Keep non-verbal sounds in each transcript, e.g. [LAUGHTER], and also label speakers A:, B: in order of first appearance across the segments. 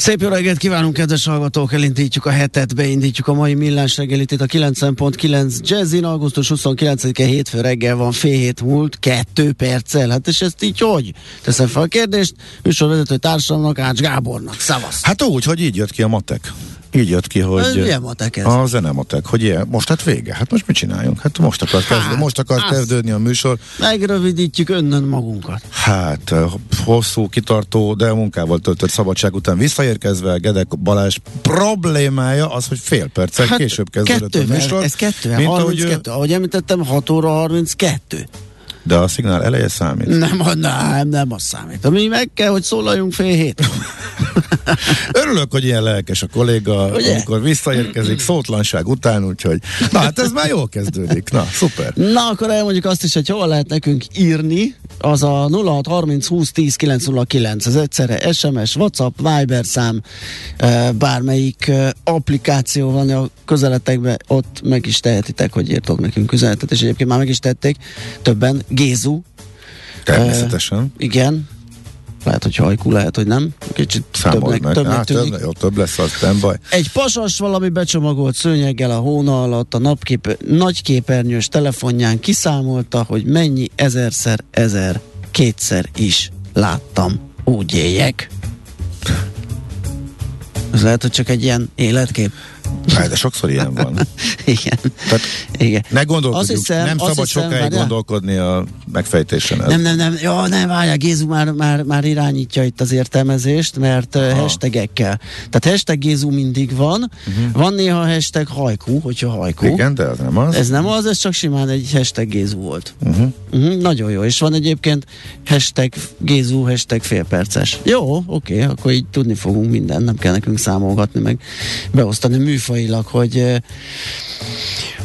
A: Szép jó reggelt kívánunk, kedves hallgatók! Elindítjuk a hetet, beindítjuk a mai millás reggelit itt a 9.9 Jazzin, augusztus 29-e hétfő reggel van, fél hét múlt, kettő perccel. Hát és ezt így hogy? Teszem fel a kérdést, műsorvezető társamnak, Ács Gábornak. Szavasz!
B: Hát úgy, hogy így jött ki a matek. Így jött ki, hogy...
A: Ez milyen matek ez?
B: A zenematek, hogy ilyen, most hát vége. Hát most mit csináljunk? Hát most akar,
A: Hát,
B: most akar kezdődni a műsor.
A: Megrövidítjük önnön magunkat.
B: Hát eh, hosszú, kitartó, de munkával töltött szabadság után visszaérkezve Gedek Balázs problémája az, hogy fél perccel hát, később kezdődött a
A: kettővel,
B: műsor.
A: ez kettővel,
B: mint ahogy,
A: 32, ahogy említettem, 6 óra 32.
B: de a szignál eleje számít.
A: Nem, nem, nem az számít. Mi meg kell, hogy szólaljunk fél hét. [LAUGHS]
B: Örülök, hogy ilyen lelkes a kolléga,
A: Ugye?
B: amikor visszaérkezik szótlanság után, úgyhogy na hát ez már jól kezdődik. Na, szuper.
A: Na, akkor elmondjuk azt is, hogy hol lehet nekünk írni. Az a 0630 20 10 909. Ez egyszerre SMS, WhatsApp, Viber szám, eh, bármelyik eh, applikáció van a közeletekben, ott meg is tehetitek, hogy írtok nekünk üzenetet, és egyébként már meg is tették többen. Gézu,
B: Természetesen.
A: igen, lehet, hogy hajkú, lehet, hogy nem. Kicsit
B: Számold
A: többnek,
B: meg.
A: többnek tűnik.
B: több, jó, több lesz, az nem baj.
A: Egy pasas valami becsomagolt szőnyeggel a hóna alatt a napkép, nagyképernyős telefonján kiszámolta, hogy mennyi ezerszer ezer kétszer is láttam. Úgy éljek. Ez lehet, hogy csak egy ilyen életkép.
B: Hát, de sokszor ilyen van. [LAUGHS]
A: Igen.
B: Tehát
A: Igen.
B: ne gondolkodjunk,
A: hiszem-
B: nem szabad
A: hiszem,
B: sokáig
A: várjál.
B: gondolkodni a megfejtésen. Ez.
A: Nem, nem, nem, jó, nem, várjál, Gézu már, már, már irányítja itt az értelmezést, mert uh, hashtagekkel. Tehát hashtag Gézu mindig van, uh-huh. van néha hashtag hajkú, hogyha hajkú.
B: Igen, de az nem az.
A: Ez nem az, ez csak simán egy hashtag Gézu volt.
B: Uh-huh.
A: Uh-huh, nagyon jó, és van egyébként hashtag Gézu, hashtag félperces. Jó, oké, akkor így tudni fogunk mindent, nem kell nekünk számolgatni, meg beosztani műfajilag, hogy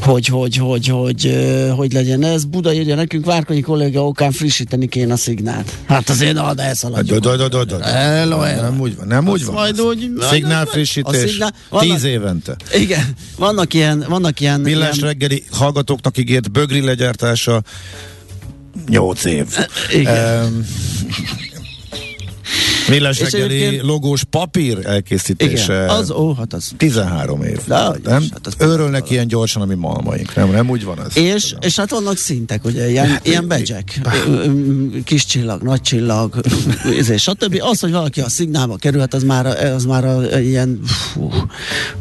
A: hogy, hogy, hogy, hogy, hogy legyen ez. Buda írja nekünk, Várkonyi kolléga okán frissíteni kéne a szignált. Hát azért, na, de
B: Hát,
A: elszaladjuk.
B: do- do- do- do-
A: Hello.
B: Nem úgy van. Nem úgy van.
A: majd úgy-
B: Szignál
A: a
B: frissítés tíz évente.
A: Igen, vannak ilyen, vannak ilyen,
B: Millás reggeli hallgatóknak ígért bögri legyártása 8 év.
A: igen.
B: Um, Millás reggeli
A: egyébként-
B: logós papír elkészítése
A: igen, az, ó, hát az
B: 13 év.
A: De,
B: nem?
A: hát az-
B: Őrölnek ilyen gyorsan a mi malmaink. Nem, nem úgy van ez.
A: És, és hát vannak szintek, ugye, ilyen,
B: Hát,
A: ilyen bedzsek, kis csillag, nagy csillag, és [LAUGHS] stb. Az, hogy valaki a szignálba kerül, hát az már, az már a, ilyen, fú,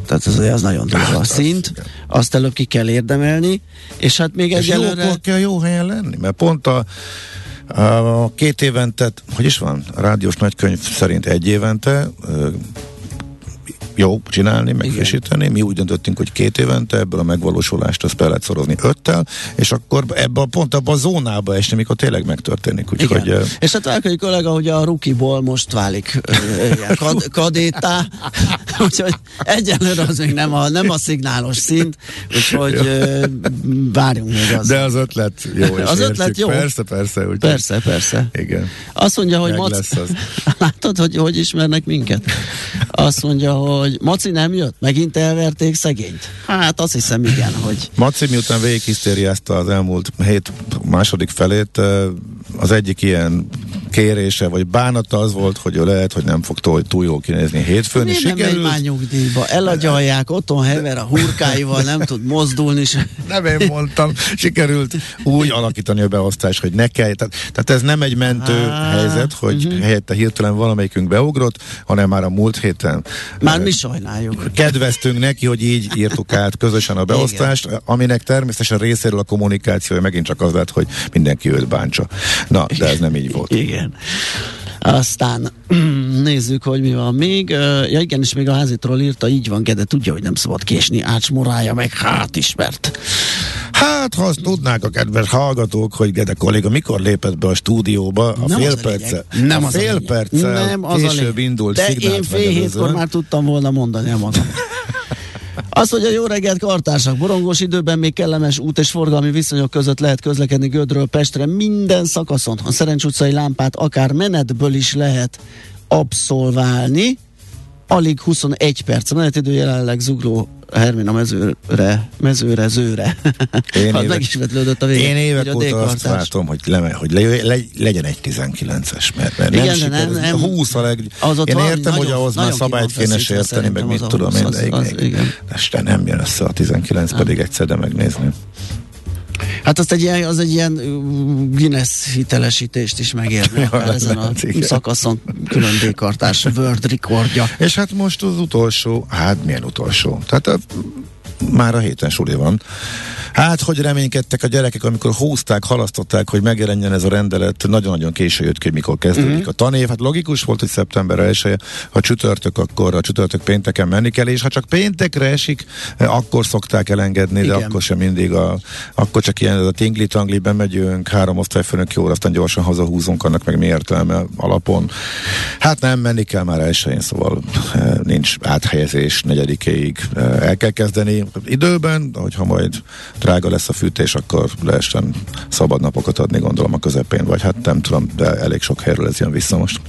A: tehát az, az nagyon durva
B: Hát
A: a
B: az,
A: szint,
B: igen.
A: azt előbb ki kell érdemelni, és hát még
B: És
A: egyelőre...
B: jókor kell jó helyen lenni, mert pont a két évente, hogy is van, a rádiós nagykönyv szerint egy évente jó csinálni, megfrissíteni. Mi úgy döntöttünk, hogy két évente ebből a megvalósulást azt be lehet szorozni öttel, és akkor ebbe a, pont abba a zónába esni, mikor tényleg megtörténik. Úgyhogy
A: Igen.
B: ö,
A: És hát Várkonyi kollega, hogy a rukiból most válik ilyen kad, kadétá, [LAUGHS] úgyhogy egyelőre az még nem a, nem a szignálos szint, úgyhogy ö, várjunk még az.
B: de az ötlet jó. És
A: Az ötlet
B: értjük.
A: jó.
B: Persze, persze. Úgyhogy,
A: Persze, persze.
B: Igen.
A: Azt mondja, hogy
B: Meg
A: Mac...
B: lesz az. [LAUGHS]
A: Látod, hogy hogy ismernek minket? Azt mondja, hogy Maci nem jött, megint elverték szegényt. Hát azt hiszem, igen, hogy
B: Maci miután végighisztériázta az elmúlt hét második felét, az egyik ilyen kérése, vagy bánata az volt, hogy ő lehet, hogy nem fog túl, túl jól kinézni hétfőn, és
A: Miért nem megy már nyugdíjba? Elagyalják, otthon hever a hurkáival, nem tud mozdulni, és
B: Nem én mondtam, sikerült úgy alakítani a beosztást, hogy ne kell. Tehát, tehát ez nem egy mentő
A: Á,
B: helyzet, hogy uh-huh. helyette hirtelen valamelyikünk beugrott, hanem már a múlt héten
A: már mi sajnáljuk.
B: kedveztünk neki, hogy így írtuk át közösen a beosztást, aminek természetesen részéről a kommunikációja megint csak az lett, hogy mindenki őt bántsa. Na, de ez nem így volt.
A: Igen. Aztán [CLEARS THROAT] nézzük, hogy mi van még. Ja igen, és még a házitról írta, így van, Gede tudja, hogy nem szabad késni, Ács morálja meg, hát ismert.
B: Hát, ha azt tudnák a kedves hallgatók, hogy Gede kolléga mikor lépett be a stúdióba, a
A: Nem
B: fél
A: az a
B: perce,
A: Nem
B: a
A: az a
B: fél
A: lényeg.
B: perccel
A: Nem az a
B: később
A: lényeg.
B: indult
A: De én fél hétkor már tudtam volna mondani a magam. Az, hogy a jó reggelt kartársak, borongós időben még kellemes út és forgalmi viszonyok között lehet közlekedni Gödről Pestre minden szakaszon. A Szerencs utcai lámpát akár menetből is lehet abszolválni. Alig 21 perc. A menetidő jelenleg zugló Hermina mezőre, mezőre, zőre.
B: Én [LAUGHS]
A: hát
B: évek-
A: meg is vetlődött a vége.
B: Én évek
A: a
B: óta azt látom, hogy, le, hogy le, le, legyen egy 19-es, mert, mert
A: Igen,
B: nem,
A: de nem- nem.
B: A 20 a leg...
A: Az
B: Én értem,
A: nagyon-
B: hogy ahhoz már szabályt kéne sérteni, meg mit tudom
A: 20,
B: én, de nem jön össze a 19, pedig egyszer de megnézni.
A: Hát azt egy ilyen, az egy ilyen Guinness hitelesítést is megérne [LAUGHS]
B: Ja,
A: ezen a
B: igen.
A: szakaszon külön D-kartás [LAUGHS] World Recordja.
B: És hát most az utolsó, hát milyen utolsó? Tehát a, már a héten suli van. Hát, hogy reménykedtek a gyerekek, amikor húzták, halasztották, hogy megjelenjen ez a rendelet, nagyon-nagyon késő jött ki, mikor kezdődik
A: Mhm.
B: uh-huh. a tanév. Hát logikus volt, hogy szeptember 1 ha csütörtök, akkor a csütörtök pénteken menni kell, és ha csak péntekre esik, eh, akkor szokták elengedni, de
A: Igen.
B: akkor sem mindig a, akkor csak ilyen ez a tingli-tangli, bemegyünk, három osztályfőnök jó, aztán gyorsan hazahúzunk, annak meg mi értelme alapon. Hát nem, menni kell már elsőjén, szóval eh, nincs áthelyezés negyedikéig. Eh, El kell kezdeni időben, de hogyha majd drága lesz a fűtés, akkor lehessen szabad napokat adni, gondolom a közepén, vagy hát nem tudom, de elég sok helyről ez jön vissza most.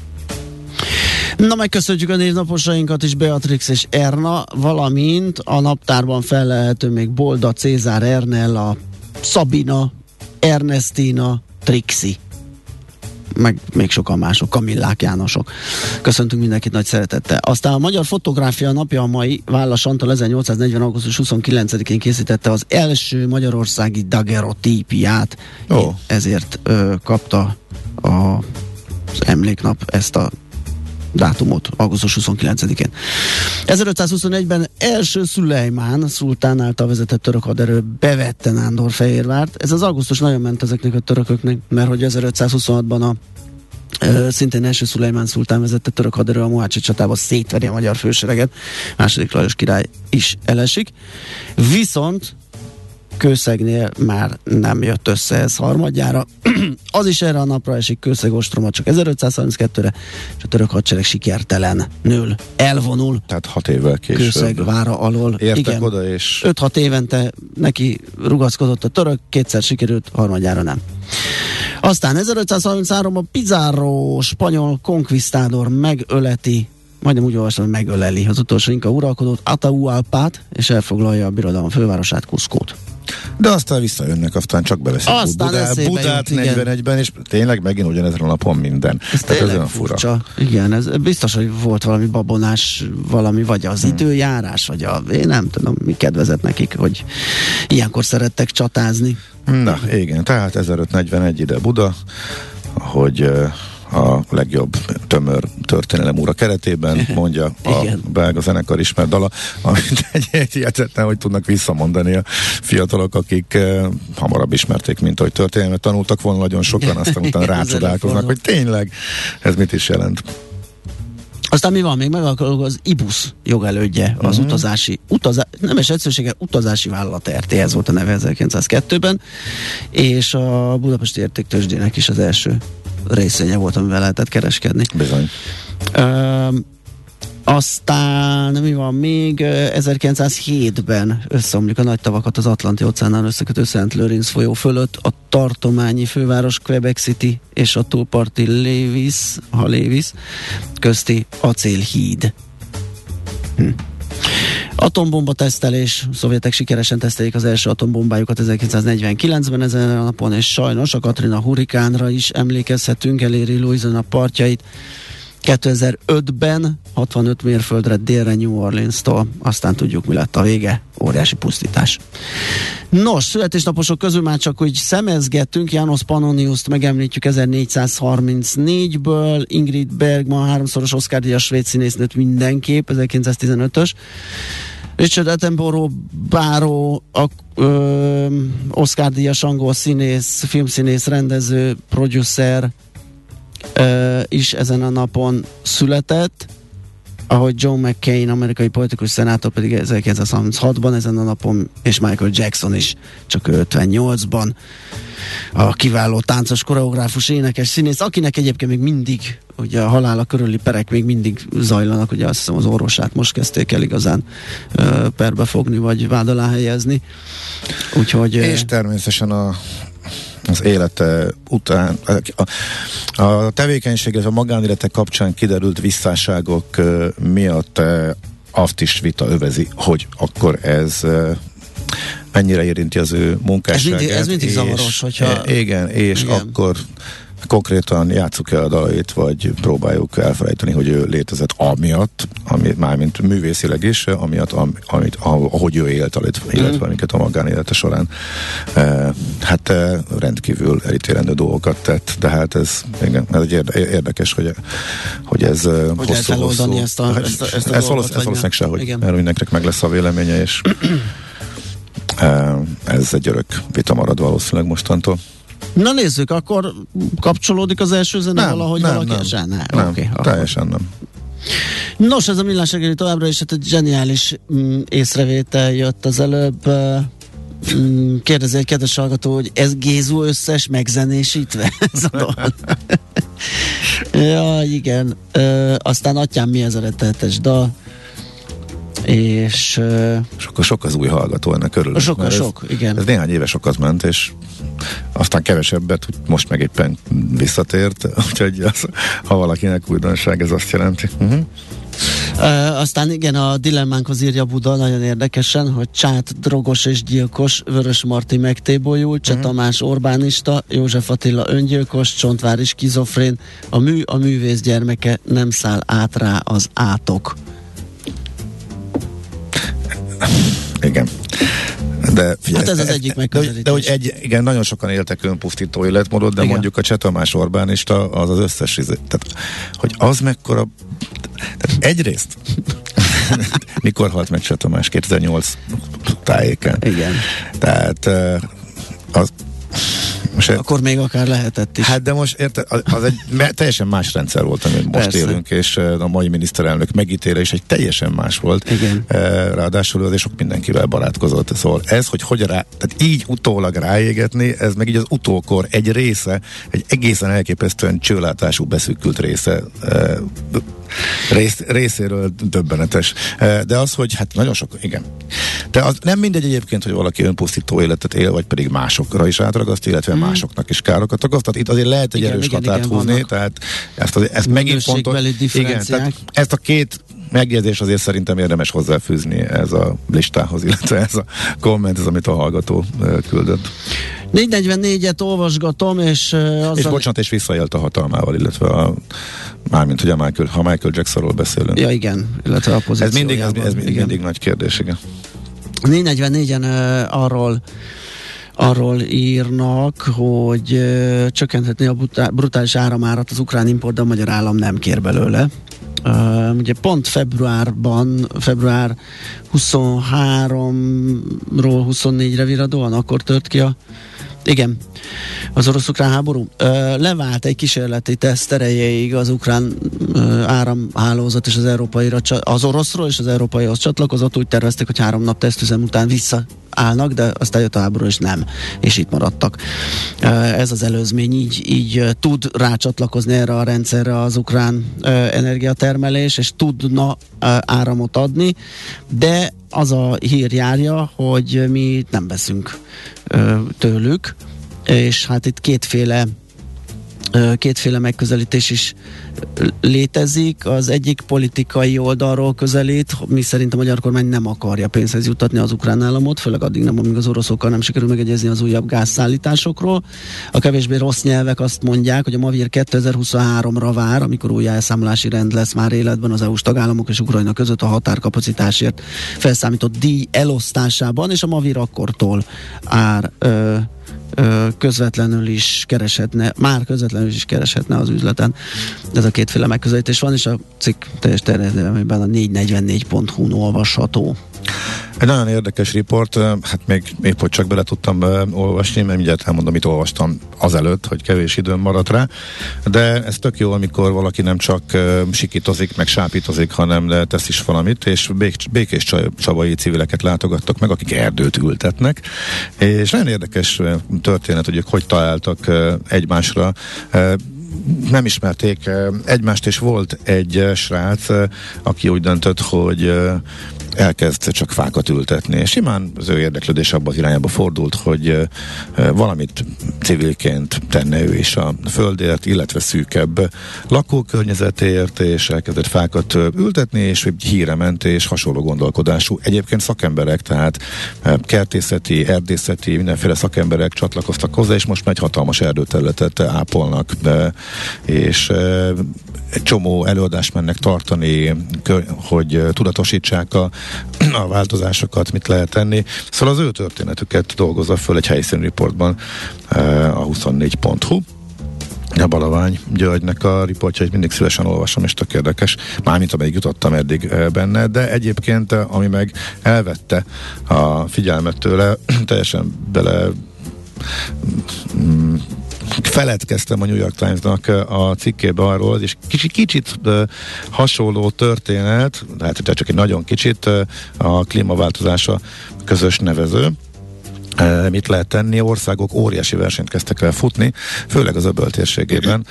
A: Na megköszönjük a névnaposainkat is, Beatrix és Erna, valamint a naptárban felelhető még Bolda, Cézár, Ernella, Szabina, Ernestina, Trixi meg még sokan mások, Kamillák Jánosok. Köszöntünk mindenkit nagy szeretettel. Aztán a Magyar Fotográfia napja a mai Vállas Antal 1840. augusztus 29-én készítette az első magyarországi dagerotípiát.
B: Ó.
A: Ezért ö, kapta a, az emléknap ezt a dátumot, augusztus 29-én. 1521-ben első Szulejmán, szultán által vezetett török haderő bevette Nándor-Fehérvárt. Ez az augusztus nagyon ment ezeknek a törököknek, mert hogy 1526-ban a Ö, szintén első Szulajmán szultán vezette török haderő a Mohácsi csatában szétveri a magyar fősereget. Második Lajos király is elesik. Viszont Kőszegnél már nem jött össze ez harmadjára. [CLEARS THROAT] az is erre a napra esik Kőszeg ostroma csak 1532-re, és a török hadsereg sikertelen nől elvonul
B: Tehát hat évvel később.
A: Kőszeg vára alól.
B: Értek
A: Igen.
B: oda, és
A: 5-6 évente neki rugaszkodott a török, kétszer sikerült, harmadjára nem. Aztán 1533 a Pizarro spanyol konkvisztádor megöleti majdnem úgy olvastam, hogy megöleli az utolsó inka uralkodót, Atahualpát, és elfoglalja a birodalom fővárosát, Kuszkót.
B: De aztán visszajönnek, aztán csak beveszik
A: Aztán
B: Budá, Budát
A: jut, igen.
B: 41-ben, és tényleg megint ugyanezen a napon minden.
A: Ez
B: Tehát ez olyan fura.
A: furcsa. Igen, ez biztos, hogy volt valami babonás, valami, vagy az időjárás, vagy a, én nem tudom, mi kedvezett nekik, hogy ilyenkor szerettek csatázni.
B: Na, igen, tehát 1541 ide Buda, hogy a legjobb tömör történelem úra keretében [LAUGHS] mondja a
A: Igen.
B: belga zenekar ismert dala, amit [LAUGHS] egy, hihetetlen, hogy tudnak visszamondani a fiatalok, akik uh, hamarabb ismerték, mint hogy történelmet tanultak volna nagyon sokan, aztán [LAUGHS] utána rácsodálkoznak, hogy tényleg ez mit is jelent.
A: Aztán mi van még? Megalkalog az IBUS jogelődje, az
B: Mhm.
A: utazási, utazá, nem is egyszerűsége, utazási vállalat RT, ez volt a neve 1902-ben, és a Budapesti Értéktősdének is az első részvénye volt, amivel lehetett kereskedni.
B: Bizony.
A: Öm, aztán mi van még? Ö, 1907-ben összeomlik a nagy tavakat az Atlanti óceánnal összekötő Szent Lőrinc folyó fölött a tartományi főváros Quebec City és a túlparti Lévis, ha Lévis, közti acélhíd. Hm. Atombomba tesztelés, a szovjetek sikeresen tesztelik az első atombombájukat 1949-ben ezen a napon, és sajnos a Katrina hurikánra is emlékezhetünk, eléri Louisiana partjait. 2005-ben 65 mérföldre délre New Orleans-tól, aztán tudjuk, mi lett a vége, óriási pusztítás. Nos, születésnaposok közül már csak úgy szemezgettünk, János Pannoniuszt megemlítjük 1434-ből, Ingrid Bergman, háromszoros Oscar díjas svéd színésznőt mindenképp, 1915-ös, Richard Attenborough báró, a, ö, Oscar díjas angol színész, filmszínész, rendező, producer, is ezen a napon született, ahogy John McCain, amerikai politikus szenátor pedig 1936-ban ezen a napon, és Michael Jackson is csak 58-ban a kiváló táncos, koreográfus, énekes, színész, akinek egyébként még mindig, ugye a halála körüli perek még mindig zajlanak, ugye azt hiszem az orvosát most kezdték el igazán perbe fogni, vagy vád alá helyezni. Úgyhogy...
B: És természetesen a az élete után, a, a tevékenység és a magánélete kapcsán kiderült visszáságok miatt azt is vita övezi, hogy akkor ez mennyire érinti az ő munkásságát.
A: Ez mindig, ez mindig és, zavaros, hogyha...
B: Igen, és igen. akkor konkrétan játsszuk el a dalait, vagy próbáljuk elfelejteni, hogy ő létezett amiatt, ami, mármint művészileg is, amiatt, am, amit, ahogy ő élt, illetve mm. amiket a magánélete során e, hát e, rendkívül elítélendő dolgokat tett, de hát ez, igen, ez egy érdekes, hogy, hogy ez
A: hogy hosszú, hosszú, ezt a, ezt a, ezt a
B: ez, valósz, ez valószínűleg se, hogy igen. mert mindenkinek meg lesz a véleménye, és [CLEARS THROAT] e, ez egy örök vita marad valószínűleg mostantól.
A: Na nézzük, akkor kapcsolódik az első zene
B: nem,
A: valahogy
B: nem,
A: valaki?
B: Nem,
A: nem,
B: nem, nem okay, teljesen nem.
A: Nos, ez a millás reggeli továbbra is hát egy zseniális mm, észrevétel jött az előbb. Mm, kérdezi egy kedves hallgató, hogy ez Gézu összes megzenésítve? [LAUGHS] ez a [LAUGHS] ja, igen. Ö, aztán atyám mi ez a rettenetes dal és uh,
B: sok, sok az új hallgató ennek örülök.
A: Sok, ez, sok, igen.
B: Ez néhány éve sokat ment, és aztán kevesebbet, most meg éppen visszatért, [LAUGHS] úgyhogy az, ha valakinek újdonság, ez azt jelenti. Uh-huh.
A: Uh, aztán igen, a dilemmánkhoz írja Buda nagyon érdekesen, hogy Csát drogos és gyilkos, Vörös Marti megtébolyult, Cseh uh-huh. Tamás Orbánista, József Attila öngyilkos, Csontvár is kizofrén, a mű, a művész gyermeke nem száll át rá az átok.
B: Igen. De
A: figyelj, hát ez az egyik megközelítés.
B: De, de hogy egy, igen, nagyon sokan éltek önpusztító életmódot, de igen. mondjuk a Csetamás Orbánista az az összes, izé- tehát, hogy az mekkora, tehát egyrészt [LAUGHS] mikor halt meg Csetamás? 2008 tájéken.
A: Igen.
B: Tehát az,
A: most Akkor még akár lehetett is.
B: Hát de most érte, az egy teljesen más rendszer volt, amit most Persze. élünk, és a mai miniszterelnök megítélés egy teljesen más volt.
A: Igen.
B: Ráadásul azért sok mindenkivel barátkozott. Szóval ez, hogy hogy rá, tehát így utólag ráégetni, ez meg így az utókor egy része, egy egészen elképesztően csőlátású beszűkült része rész, részéről döbbenetes. De az, hogy hát nagyon sok, igen. De az nem mindegy egyébként, hogy valaki önpusztító életet él, vagy pedig másokra is átragaszt, illetve mm. Másoknak is károkat okoz. Tehát itt azért lehet egy igen, erős igen, határt igen, húzni, vannak. tehát ezt, azért, ezt megint fontos. Igen, tehát ezt a két megjegyzés azért szerintem érdemes hozzáfűzni ez a listához, [LAUGHS] illetve ez a komment, ez amit a hallgató küldött.
A: 444-et olvasgatom, és azzal...
B: És bocsánat, és visszaélt a hatalmával, illetve a, mármint, hogy a Michael, ha Michael Jacksonról beszélünk.
A: Ja, igen, illetve a
B: Ez mindig, ez, ez igen. mindig nagy kérdés, igen.
A: 444-en uh, arról arról írnak, hogy csökkenthetné a brutális áramárat az ukrán import, de a magyar állam nem kér belőle. Uh, ugye pont februárban, február 23-ról 24-re viradóan akkor tört ki a igen, az orosz-ukrán háború. Ö, levált egy kísérleti teszt erejéig az ukrán ö, áramhálózat és az európai az oroszról és az európaihoz csatlakozott. Úgy tervezték, hogy három nap tesztüzem után visszaállnak, de aztán jött a háború, és nem. És itt maradtak. Ö, ez az előzmény így, így tud rácsatlakozni erre a rendszerre az ukrán ö, energiatermelés, és tudna ö, áramot adni, de az a hír járja, hogy mi nem veszünk tőlük, és hát itt kétféle kétféle megközelítés is létezik. Az egyik politikai oldalról közelít, mi szerint a magyar kormány nem akarja pénzhez juttatni az ukrán államot, főleg addig nem, amíg az oroszokkal nem sikerül megegyezni az újabb gázszállításokról. A kevésbé rossz nyelvek azt mondják, hogy a Mavir 2023-ra vár, amikor új elszámolási rend lesz már életben az EU-s tagállamok és Ukrajna között a határkapacitásért felszámított díj elosztásában, és a Mavir akkortól ár ö, közvetlenül is kereshetne, már közvetlenül is kereshetne az üzleten. Ez a kétféle megközelítés van, és a cikk teljes terjedelmében a 444.hu-n olvasható.
B: Egy nagyon érdekes riport, hát még épp hogy csak bele tudtam olvasni, mert mindjárt elmondom, amit olvastam azelőtt, hogy kevés időm maradt rá, de ez tök jó, amikor valaki nem csak sikítozik, meg sápítozik, hanem tesz is valamit, és bék- békés csabai civileket látogattak meg, akik erdőt ültetnek, és nagyon érdekes történet, hogy ők hogy találtak egymásra, nem ismerték egymást, és volt egy srác, aki úgy döntött, hogy elkezd csak fákat ültetni. És simán az ő érdeklődés abban az irányába fordult, hogy valamit civilként tenne ő is a földért, illetve szűkebb lakókörnyezetért, és elkezdett fákat ültetni, és híre ment, és hasonló gondolkodású. Egyébként szakemberek, tehát kertészeti, erdészeti, mindenféle szakemberek csatlakoztak hozzá, és most már egy hatalmas erdőterületet ápolnak, és egy csomó előadást mennek tartani, hogy tudatosítsák a, a változásokat, mit lehet tenni. Szóval az ő történetüket dolgozza föl egy helyszíni riportban a 24.hu. A Balavány Györgynek a riportjait mindig szívesen olvasom, és tök érdekes, mármint amelyik jutottam eddig benne, de egyébként, ami meg elvette a figyelmet tőle, [CLEARS THROAT] teljesen bele mm, feledkeztem a New York Times-nak a cikkébe arról, és kicsit, kicsit hasonló történet, hát csak egy nagyon kicsit a klímaváltozása közös nevező, mit lehet tenni, országok óriási versenyt kezdtek el futni, főleg az öböl térségében.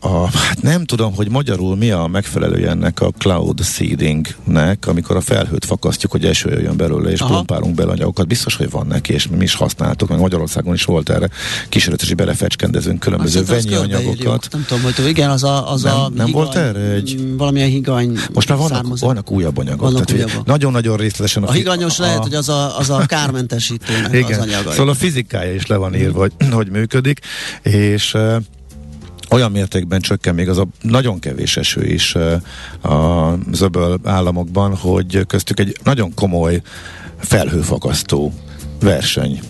B: A, hát nem tudom, hogy magyarul mi a megfelelője ennek a cloud seedingnek, amikor a felhőt fakasztjuk, hogy eső jön belőle, és Aha. pumpálunk bele anyagokat. Biztos, hogy van neki, és mi is használtuk, meg Magyarországon is volt erre kísérletes, hogy belefecskendezünk különböző venyi anyagokat.
A: Nem tudom, hogy igen, az a, az
B: nem,
A: a
B: nem higany, volt erre egy...
A: Valamilyen higany
B: Most már vannak, vannak újabb anyagok.
A: Vannak
B: tehát,
A: újabb.
B: Nagyon-nagyon részletesen.
A: A, a higanyos a, lehet, hogy az a, az a kármentesítőnek [LAUGHS]
B: igen.
A: az anyaga.
B: Szóval a fizikája is le van írva, hogy, hogy működik, és olyan mértékben csökken még az a nagyon kevés eső is a zöböl államokban, hogy köztük egy nagyon komoly felhőfakasztó verseny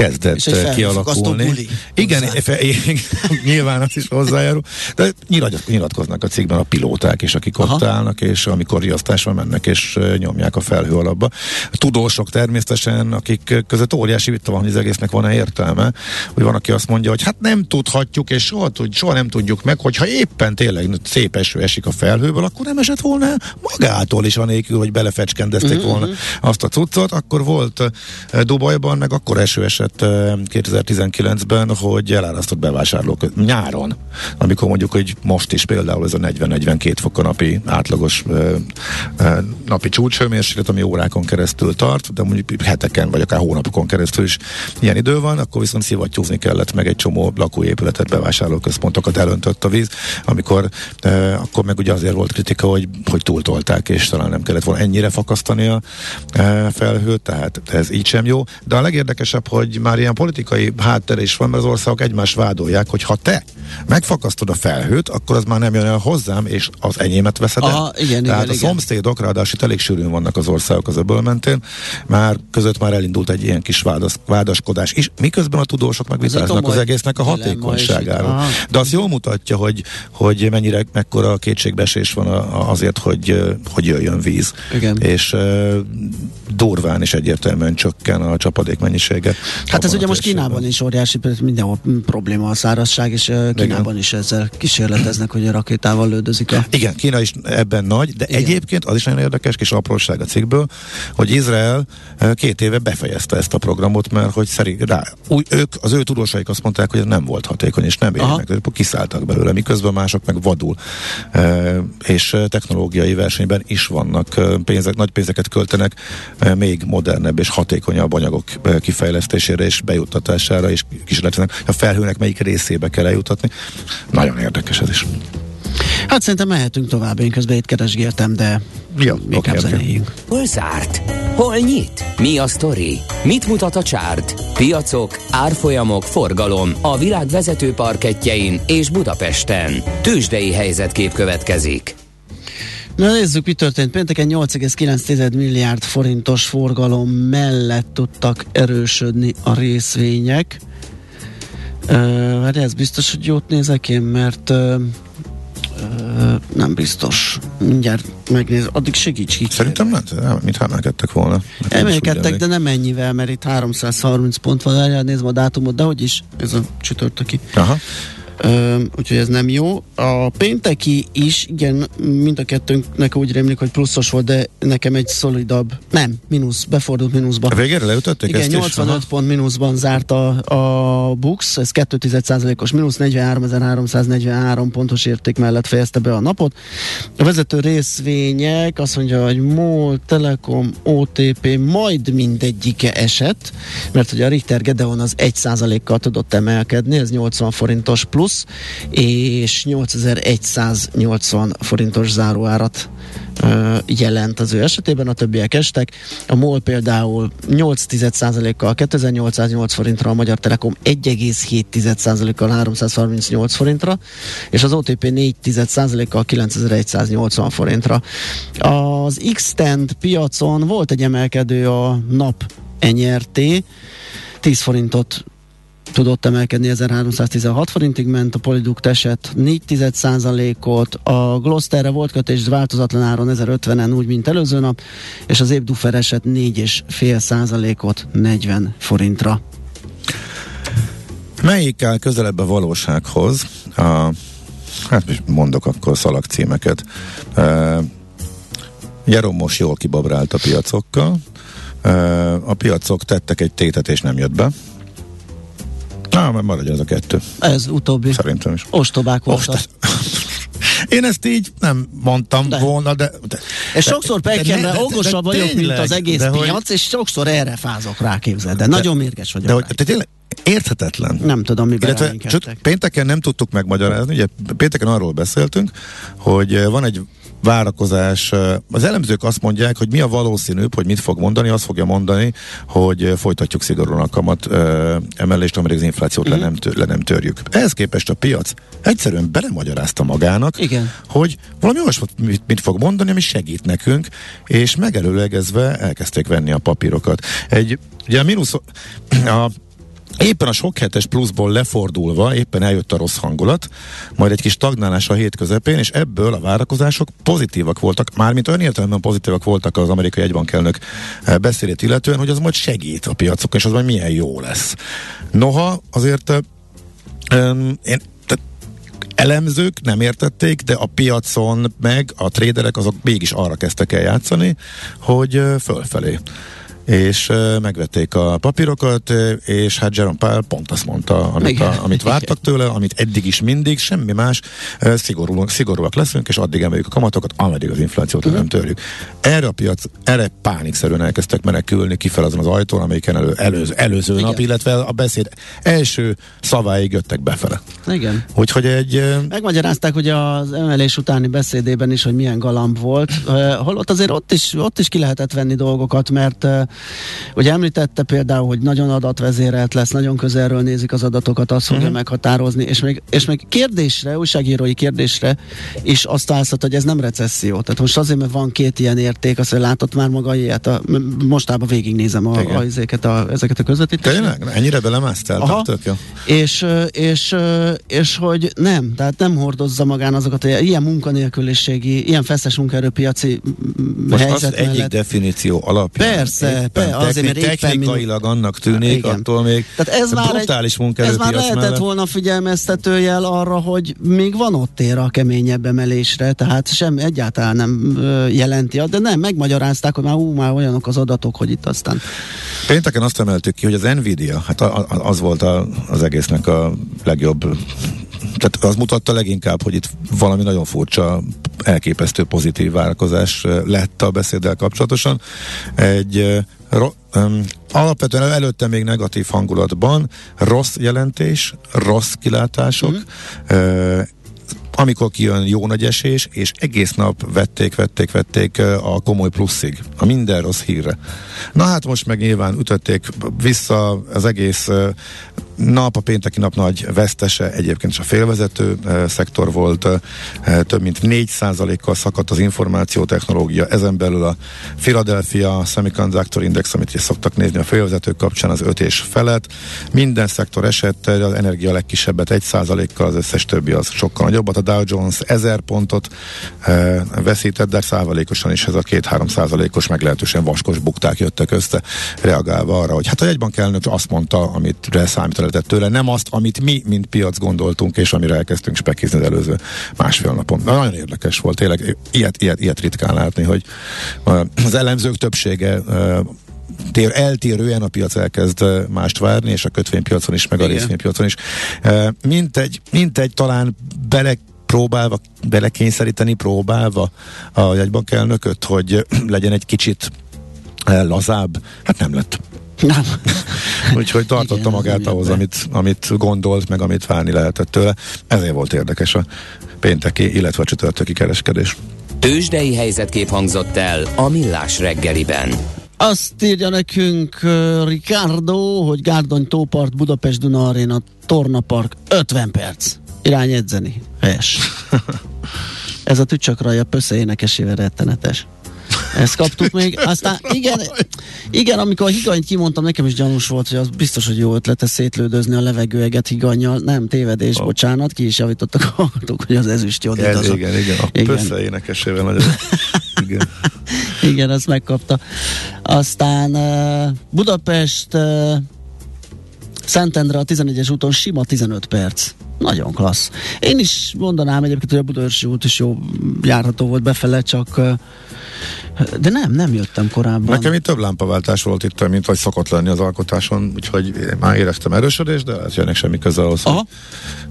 B: kezdett kialakulni.
A: Buli
B: Igen, fe, [LAUGHS] nyilván az is hozzájárul, de nyilatkoznak a cikkben a pilóták is, akik Aha. ott állnak, és amikor riasztásra mennek, és nyomják a felhő alapba. Tudósok természetesen, akik között óriási vita van, hogy az egésznek van-e értelme, hogy van, aki azt mondja, hogy hát nem tudhatjuk, és soha, tud, soha nem tudjuk meg, hogyha éppen tényleg szép eső esik a felhőből, akkor nem esett volna magától is, anélkül, hogy belefecskendezték uh-huh. volna azt a cuccot, akkor volt Dubajban, meg akkor eső esett esett 2019-ben, hogy elárasztott bevásárlók nyáron, amikor mondjuk, hogy most is például ez a 40-42 fok a napi átlagos napi csúcshőmérséklet, ami órákon keresztül tart, de mondjuk heteken vagy akár hónapokon keresztül is ilyen idő van, akkor viszont szivattyúzni kellett meg egy csomó lakóépületet, bevásárlóközpontokat elöntött a víz, amikor akkor meg ugye azért volt kritika, hogy, hogy túltolták, és talán nem kellett volna ennyire fakasztani a felhőt, tehát ez így sem jó. De a legérdekesebb, hogy már ilyen politikai háttere is van, mert az országok egymást vádolják, hogy ha te megfakasztod a felhőt, akkor az már nem jön el hozzám, és az enyémet veszed el.
A: Aha, igen,
B: Tehát
A: igen,
B: a szomszédok, ráadásul itt elég sűrűn vannak az országok az öböl mentén, már között már elindult egy ilyen kis vádasz, vádaskodás is, miközben a tudósok meg vitáznak az egésznek a hatékonyságáról. De az jól mutatja, hogy, hogy mennyire, mekkora kétségbesés van azért, hogy, hogy jöjjön víz.
A: Igen.
B: És durván és egyértelműen csökken a csapadék mennyisége.
A: Hát ez ugye most Kínában is óriási, mindenhol probléma a szárazság, és Kínában Igen. is ezzel kísérleteznek, hogy a rakétával lődözik a...
B: Igen, Kína is ebben nagy, de Igen. egyébként az is nagyon érdekes kis apróság a cikkből, hogy Izrael két éve befejezte ezt a programot, mert hogy szerint rá, új, ők, az ő tudósaik azt mondták, hogy ez nem volt hatékony, és nem érnek, kiszálltak belőle, miközben mások meg vadul. És technológiai versenyben is vannak pénzek, nagy pénzeket költenek még modernebb és hatékonyabb anyagok kifejlesztésére megfigyelésére és bejuttatására és kísérletnek, a felhőnek melyik részébe kell eljutatni. Nagyon érdekes ez is.
A: Hát szerintem mehetünk tovább, én közben itt keresgéltem, de
B: Jó,
A: inkább
B: oké.
A: zenéljünk.
C: Hol zárt? Hol nyit? Mi a sztori? Mit mutat a csárt? Piacok, árfolyamok, forgalom a világ vezető parketjein és Budapesten. Tősdei helyzetkép következik.
A: Na nézzük, mi történt. Pénteken 8,9 milliárd forintos forgalom mellett tudtak erősödni a részvények. Uh, ez biztos, hogy jót nézek én, mert uh, uh, nem biztos. Mindjárt megnéz. Addig segíts ki.
B: Szerintem nem, nem mintha emelkedtek volna. Hát
A: Emelkedtek, de nem ennyivel, mert itt 330 pont van, nézd a dátumot, de hogy is, ez a csütörtöki.
B: Aha.
A: Úgyhogy ez nem jó. A pénteki is, igen, mind a kettőnknek úgy rémlik, hogy pluszos volt, de nekem egy szolidabb, nem, mínusz, befordult mínuszba.
B: A végére leütötték
A: Igen,
B: ezt
A: 85
B: is?
A: pont mínuszban zárt a, a Bux, ez 2,1%-os mínusz, 43.343 pontos érték mellett fejezte be a napot. A vezető részvények azt mondja, hogy MOL, Telekom, OTP majd mindegyike esett, mert ugye a Richter Gedeon az 1%-kal tudott emelkedni, ez 80 forintos plusz, és 8180 forintos záróárat jelent az ő esetében, a többiek estek. A MOL például 8,1%-kal 2808 forintra, a Magyar Telekom 1,7%-kal 338 forintra, és az OTP 4,1%-kal 9180 forintra. Az x piacon volt egy emelkedő a nap NRT, 10 forintot tudott emelkedni, 1316 forintig ment, a Poliduct esett 4 ot a Glosterre volt kötés változatlan áron 1050-en úgy, mint előző nap, és az Ébdufer esett 4,5 százalékot 40 forintra.
B: Melyik áll közelebb a valósághoz? A, hát most mondok akkor szalagcímeket. E, Jeromos jól kibabrált a piacokkal. E, a piacok tettek egy tétet és nem jött be. Na, mert maradjon ez a kettő.
A: Ez utóbbi.
B: Szerintem is.
A: Ostobák voltak.
B: Most, [LAUGHS] én ezt így nem mondtam
A: De.
B: de. volna, de... de
A: És sokszor
B: de- de- de- de-
A: okosabb
B: de
A: vagyok, mint
B: tényleg,
A: az egész
B: de hogy-
A: piac, és sokszor erre fázok rá, képzeld. De, nagyon mérges vagyok
B: De hogy
A: rá.
B: te tényleg érthetetlen.
A: Nem tudom, miben
B: Illetve csak pénteken nem tudtuk megmagyarázni, ugye pénteken arról beszéltünk, hogy eh, van egy várakozás. eh, Az elemzők azt mondják, hogy mi a valószínűbb, hogy mit fog mondani, azt fogja mondani, hogy eh, folytatjuk szigorúan a kamat emelést, amíg az inflációt
A: Mhm.
B: uh-huh. le, nem tör, le nem törjük. Ehhez képest a piac egyszerűen belemagyarázta magának,
A: Igen.
B: hogy valami olyasmit mit, mit fog mondani, ami segít nekünk, és megelőlegezve elkezdték venni a papírokat. Egy, ugye a mínusz, a Éppen a sok hetes pluszból lefordulva, éppen eljött a rossz hangulat, majd egy kis stagnálás a hét közepén, és ebből a várakozások pozitívak voltak, mármint olyan értelemben pozitívak voltak az amerikai egybankelnök eh, beszélét illetően, hogy az majd segít a piacokon, és az majd milyen jó lesz. Noha azért um, én elemzők nem értették, de a piacon meg a tréderek azok mégis arra kezdtek el játszani, hogy ö, fölfelé és ö, megvették a papírokat, és hát Jerome Powell pont azt mondta, amit,
A: Igen.
B: a, amit vártak tőle, amit eddig is mindig, semmi más, ö, szigorú, szigorúak leszünk, és addig emeljük a kamatokat, ameddig az inflációt uh-huh. nem törjük. Erre a piac, erre pánikszerűen elkezdtek menekülni kifel azon az ajtón, amelyiken elő, előző, előző
A: Igen.
B: nap, illetve a beszéd első szaváig jöttek befele.
A: Igen.
B: Úgyhogy egy...
A: Megmagyarázták ugye az emelés utáni beszédében is, hogy milyen galamb volt. Uh, holott azért ott is, ott is ki lehetett venni dolgokat, mert uh, ugye említette például, hogy nagyon adatvezérelt lesz, nagyon közelről nézik az adatokat, azt fogja
B: Mhm.
A: meghatározni, és még, és még kérdésre, újságírói kérdésre is azt állszat, hogy ez nem recesszió. Tehát most azért, mert van két ilyen érték, azt hogy látott már maga ilyet. A, mostában végignézem a,
B: Igen.
A: a, ezeket a, ezeket a közvetítéseket.
B: Tényleg? Ennyire belemásztál?
A: Aha.
B: Tök jó.
A: És, és, és hogy nem, tehát nem hordozza magán azokat, hogy ilyen munkanélküliségi, ilyen feszes munkaerőpiaci
B: Most az
A: helyzet
B: egyik
A: mellett.
B: definíció alapján.
A: Persze,
B: éppen
A: persze, azért, mert éppen
B: technikailag annak tűnik,
A: Igen.
B: attól még
A: Tehát ez már, egy,
B: brutális
A: ez
B: munkaerőpiac
A: már lehetett
B: mellett.
A: volna figyelmeztetőjel arra, hogy még van ott tér a keményebb emelésre, tehát sem egyáltalán nem jelenti, de nem, megmagyarázták, hogy már, ú, már olyanok az adatok, hogy itt aztán
B: Pénteken azt emeltük ki, hogy az Nvidia, hát a, a, az volt a, az egésznek a legjobb tehát az mutatta leginkább, hogy itt valami nagyon furcsa, elképesztő pozitív várakozás lett a beszéddel kapcsolatosan. Egy ro, um, alapvetően előtte még negatív hangulatban, rossz jelentés, rossz kilátások, mm. uh, amikor kijön jó nagy esés, és egész nap vették, vették, vették a komoly pluszig, a minden rossz hírre. Na hát most meg nyilván ütötték vissza az egész nap, a pénteki nap nagy vesztese egyébként is a félvezető szektor volt, több mint 4%-kal szakadt az információtechnológia, ezen belül a Philadelphia Semiconductor Index, amit is szoktak nézni a félvezetők kapcsán, az 5 és felett. Minden szektor esett, az energia legkisebbet 1%-kal, az összes többi az sokkal nagyobbat. A Dow Jones 1000 pontot e, veszített, de százalékosan is ez a 2-3 százalékos meglehetősen vaskos bukták jöttek össze, reagálva arra, hogy hát a jegybank elnök azt mondta, amit számít elképzelhetett tőle, nem azt, amit mi, mint piac gondoltunk, és amire elkezdtünk spekizni az előző másfél napon. De nagyon érdekes volt, tényleg ilyet, ilyet, ilyet ritkán látni, hogy az elemzők többsége tér, eltérően a piac elkezd mást várni, és a kötvénypiacon is, meg Igen. a részvénypiacon is. Mint egy, mint egy talán bele próbálva, belekényszeríteni próbálva a jegybank elnököt, hogy [CLEARS THROAT] legyen egy kicsit lazább. Hát nem lett. Nem. [LAUGHS] Úgyhogy tartotta Igen, magát ahhoz, amit, amit gondolt, meg amit várni lehetett tőle. Ezért volt érdekes a pénteki, illetve a csütörtöki kereskedés.
C: Tőzsdei helyzetkép hangzott el a Millás reggeliben.
A: Azt írja nekünk uh, Ricardo, hogy Gárdony Tópart, Budapest Duna Arena, Tornapark, 50 perc. Irány edzeni. Helyes. [LAUGHS] Ez a tücsakraja pösze énekesével rettenetes. Ezt kaptuk még. Aztán igen, igen, amikor a higanyt kimondtam, nekem is gyanús volt, hogy az biztos, hogy jó ötlete szétlődözni a levegőeget higannyal. Nem, tévedés, oh. bocsánat, ki is javítottak a hallgatók, hogy az ezüst jodit.
B: Igen, az igen, igen, a igen. pössze énekesével nagyon. [LAUGHS]
A: igen. igen, azt megkapta. Aztán uh, Budapest uh, Szentendre a 11-es úton sima 15 perc. Nagyon klassz. Én is mondanám egyébként, hogy a Budaörsi út is jó járható volt befele, csak de nem, nem jöttem korábban.
B: Nekem itt több lámpaváltás volt itt, mint vagy szokott lenni az alkotáson, úgyhogy már éreztem erősödést, de ez jönnek semmi közel ahhoz, hogy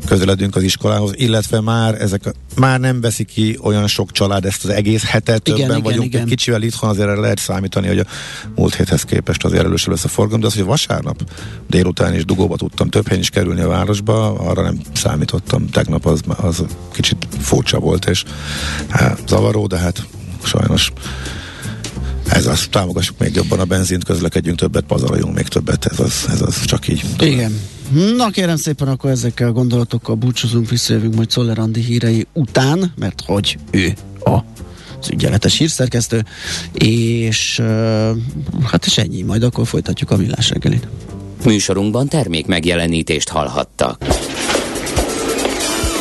B: közeledünk az iskolához, illetve már ezek már nem veszi ki olyan sok család ezt az egész hetet, igen, többen igen, vagyunk, igen. egy kicsivel itthon azért lehet számítani, hogy a múlt héthez képest azért elősül lesz a forgalom, de az, hogy vasárnap délután is dugóba tudtam több helyen is kerülni a városba, arra nem számítottam. Tegnap az, az kicsit furcsa volt, és hát, zavaró, de hát sajnos ez az, támogassuk még jobban a benzint, közlekedjünk többet, pazaroljunk még többet, ez az, ez az csak így.
A: Igen. Na kérem szépen, akkor ezekkel a gondolatokkal búcsúzunk, visszajövünk majd Szoller Andi hírei után, mert hogy ő a az ügyeletes hírszerkesztő, és uh, hát és ennyi, majd akkor folytatjuk a millás reggelit.
C: Műsorunkban termék megjelenítést hallhattak.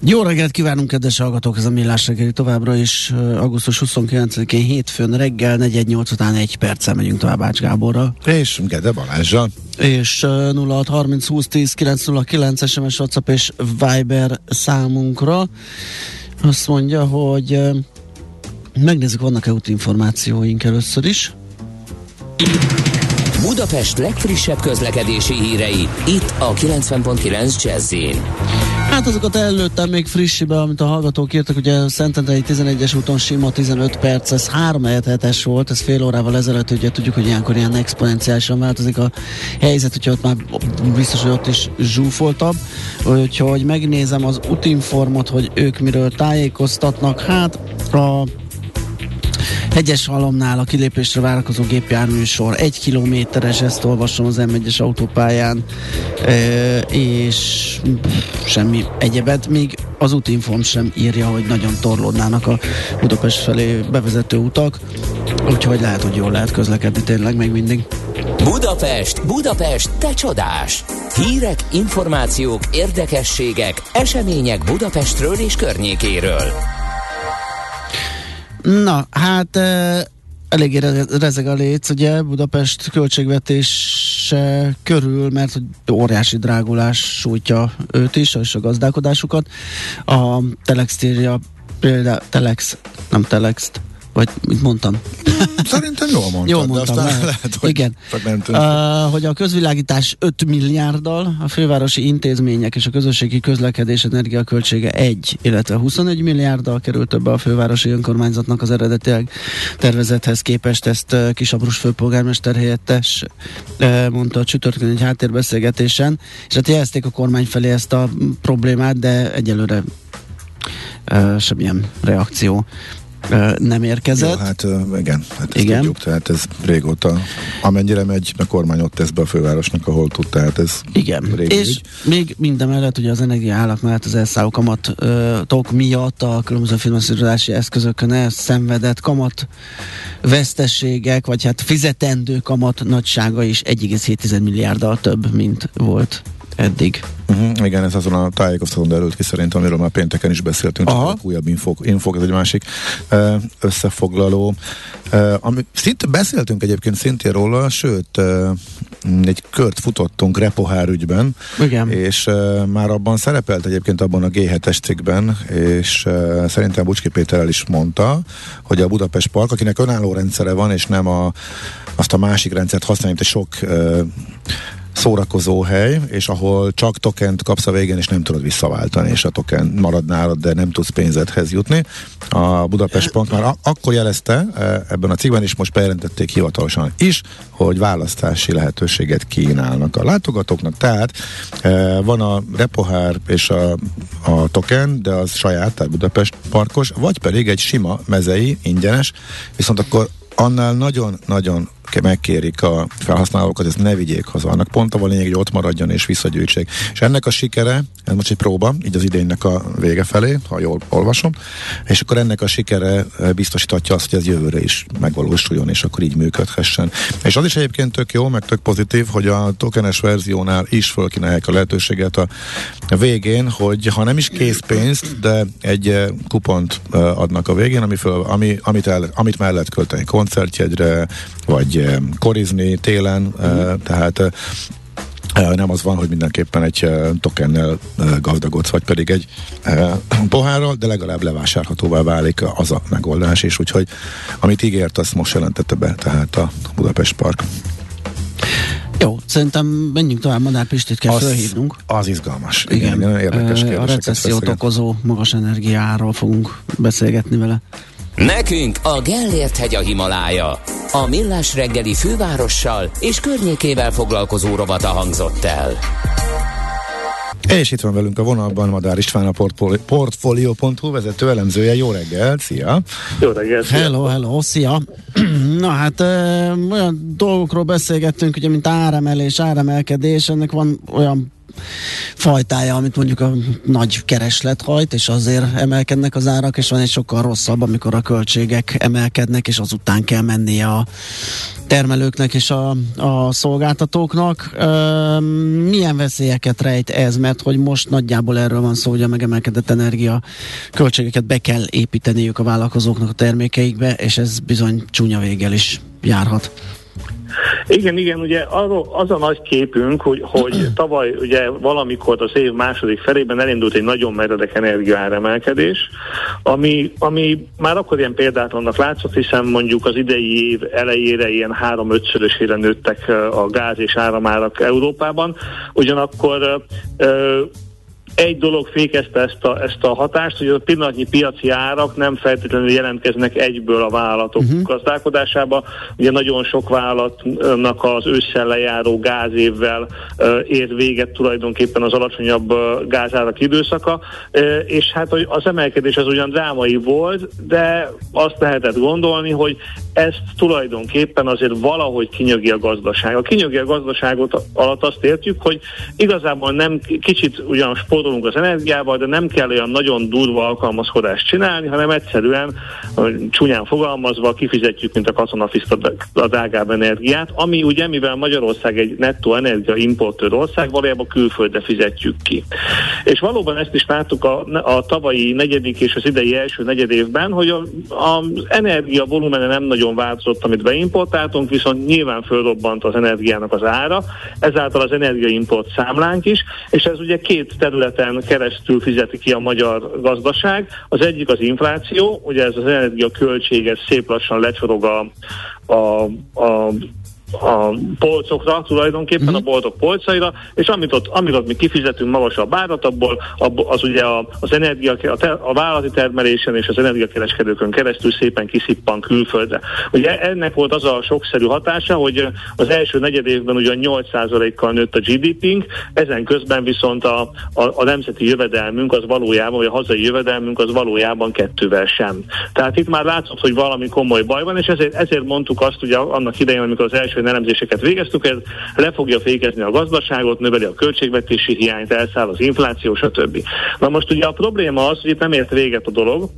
A: Jó reggelt kívánunk, kedves hallgatók! Ez a Millás reggeli továbbra is augusztus 29-én hétfőn reggel 418 után egy perccel megyünk tovább Ács Gáborral.
B: És Gede Balázsral.
A: És uh, 0630 20 10 909 SMS WhatsApp és Viber számunkra. Azt mondja, hogy megnézzük, vannak-e útinformációink először is.
C: Budapest legfrissebb közlekedési hírei, itt a 90.9 jazz
A: Hát azokat előttem még frissibe, amit a hallgatók írtak, ugye Szentendrei 11-es úton sima 15 perc, ez 3 es volt, ez fél órával ezelőtt, ugye tudjuk, hogy ilyenkor ilyen exponenciálisan változik a helyzet, úgyhogy ott már biztos, hogy ott is zsúfoltabb, úgyhogy megnézem az útinformot, hogy ők miről tájékoztatnak, hát a Hegyes halomnál a kilépésre várakozó gépjárműsor egy kilométeres, ezt olvasom az M1-es autópályán, e, és semmi egyebet. Még az útinform sem írja, hogy nagyon torlódnának a Budapest felé bevezető utak, úgyhogy lehet, hogy jól lehet közlekedni tényleg még mindig.
C: Budapest, Budapest, te csodás! Hírek, információk, érdekességek, események Budapestről és környékéről.
A: Na, hát eléggé rezeg a léc, ugye Budapest költségvetése körül, mert hogy óriási drágulás sújtja őt is, és a gazdálkodásukat. A Telex írja például, Telex, nem Telext, vagy mit mondtam?
B: Szerintem jól mondtad,
A: jól mondtam,
B: de aztán
A: lehet.
B: lehet, hogy
A: Igen.
B: csak nem
A: Uh, hogy a közvilágítás 5 milliárddal, a fővárosi intézmények és a közösségi közlekedés energiaköltsége 1, illetve 21 milliárddal került többe a fővárosi önkormányzatnak az eredetileg tervezethez képest. Ezt uh, Kisabrus főpolgármester helyettes uh, mondta a csütörtökön egy háttérbeszélgetésen, és hát jelezték a kormány felé ezt a problémát, de egyelőre uh, semmilyen reakció nem érkezett.
B: Jó, hát igen, hát ezt
A: igen.
B: tudjuk, tehát ez régóta, amennyire megy, a kormány ott tesz be a fővárosnak, ahol tud, tehát ez
A: Igen, és ügy. még minden mellett ugye az energiaállak mellett az elszálló kamatok miatt a különböző finanszírozási eszközökön elszenvedett kamat veszteségek, vagy hát fizetendő kamat nagysága is 1,7 milliárddal több, mint volt eddig.
B: Uh-huh, igen, ez azon a tájékoztatón derült ki szerintem, amiről már pénteken is beszéltünk, Aha. csak újabb infok, infok, ez egy másik összefoglaló. Ami, szinte beszéltünk egyébként szintén róla, sőt, egy kört futottunk Repohár ügyben,
A: igen.
B: és már abban szerepelt egyébként abban a G7-es cikkben, és szerintem Bucski Péter el is mondta, hogy a Budapest Park, akinek önálló rendszere van, és nem a, azt a másik rendszert használja, mint egy sok szórakozó hely, és ahol csak tokent kapsz a végén, és nem tudod visszaváltani, és a token marad nálad, de nem tudsz pénzedhez jutni. A Budapest Pont már akkor jelezte ebben a cikkben, és most bejelentették hivatalosan is, hogy választási lehetőséget kínálnak a látogatóknak. Tehát e, van a repohár és a, a token, de az saját, tehát Budapest parkos, vagy pedig egy sima mezei, ingyenes, viszont akkor annál nagyon-nagyon megkérik a felhasználókat, ezt ne vigyék haza. Annak pont a lényeg, hogy ott maradjon és visszagyűjtsék. És ennek a sikere, ez most egy próba, így az idénynek a vége felé, ha jól olvasom, és akkor ennek a sikere biztosítatja azt, hogy ez jövőre is megvalósuljon, és akkor így működhessen. És az is egyébként tök jó, meg tök pozitív, hogy a tokenes verziónál is fölkínálják a lehetőséget a végén, hogy ha nem is készpénzt, de egy kupont adnak a végén, ami föl, ami, amit, el, amit már lehet költeni koncertjegyre, vagy korizni télen, mm. tehát nem az van, hogy mindenképpen egy tokennel gazdagodsz, vagy pedig egy [CLEARS THROAT] pohárral, de legalább levásárhatóvá válik az a megoldás, és úgyhogy amit ígért, azt most jelentette be, tehát a Budapest Park.
A: Jó, szerintem menjünk tovább, Madár Pistit kell
B: az,
A: felhívnunk.
B: Az izgalmas. Igen, igen érdekes
A: A recessziót okozó magas energiáról fogunk beszélgetni vele.
C: Nekünk a Gellért hegy a Himalája. A Millás reggeli fővárossal és környékével foglalkozó rovata hangzott el.
B: És itt van velünk a vonalban Madár István a Portfolio.hu vezető elemzője. Jó reggel, szia!
D: Jó reggel, szia!
A: Hello, hello, szia! [CLEARS THROAT] Na hát ö, olyan dolgokról beszélgettünk, ugye, mint áremelés, áremelkedés, ennek van olyan fajtája, amit mondjuk a nagy kereslet hajt, és azért emelkednek az árak, és van egy sokkal rosszabb, amikor a költségek emelkednek, és azután kell mennie a termelőknek és a, a szolgáltatóknak. Üm, milyen veszélyeket rejt ez, mert hogy most nagyjából erről van szó, hogy a megemelkedett energia költségeket be kell építeniük a vállalkozóknak a termékeikbe, és ez bizony csúnya véggel is járhat.
D: Igen, igen, ugye arról, az a nagy képünk, hogy, hogy [CLEARS THROAT] tavaly ugye valamikor az év második felében elindult egy nagyon meredek energiaáremelkedés, ami, ami már akkor ilyen példátlannak látszott, hiszen mondjuk az idei év elejére ilyen három-ötszörösére nőttek a gáz és áramárak Európában, ugyanakkor egy dolog fékezte ezt a, ezt a hatást, hogy a pillanatnyi piaci árak nem feltétlenül jelentkeznek egyből a vállalatok uh-huh. gazdálkodásába. Ugye nagyon sok vállalatnak az ősszel lejáró gázévvel ér véget tulajdonképpen az alacsonyabb gázárak időszaka, és hát az emelkedés az ugyan drámai volt, de azt lehetett gondolni, hogy ezt tulajdonképpen azért valahogy kinyögi a gazdaság. A kinyögi a gazdaságot alatt azt értjük, hogy igazából nem kicsit ugyan spórolunk az energiával, de nem kell olyan nagyon durva alkalmazkodást csinálni, hanem egyszerűen csúnyán fogalmazva kifizetjük, mint a katonafiszt a drágább energiát, ami ugye, mivel Magyarország egy nettó energia importőr ország, valójában külföldre fizetjük ki. És valóban ezt is láttuk a, a tavalyi negyedik és az idei első negyed évben, hogy az energia volumene nem nagyon változott, amit beimportáltunk, viszont nyilván fölrobbant az energiának az ára, ezáltal az energiaimport számlánk is, és ez ugye két területen keresztül fizeti ki a magyar gazdaság. Az egyik az infláció, ugye ez az energia költsége szép lassan lecsorog a, a, a a polcokra, tulajdonképpen uh-huh. a boltok polcaira, és amit ott, amit ott mi kifizetünk magasabb árat, abból az ugye a, az energia, a, ter, a vállalati termelésen és az energiakereskedőkön keresztül szépen kiszippan külföldre. Ugye ennek volt az a sokszerű hatása, hogy az első negyed évben ugyan 8%-kal nőtt a GDP-nk, ezen közben viszont a, a, a nemzeti jövedelmünk az valójában, vagy a hazai jövedelmünk az valójában kettővel sem. Tehát itt már látszott, hogy valami komoly baj van, és ezért, ezért mondtuk azt ugye annak idején, amikor az első első elemzéseket végeztük, ez le fogja fékezni a gazdaságot, növeli a költségvetési hiányt, elszáll az infláció, stb. Na most ugye a probléma az, hogy itt nem ért véget a dolog,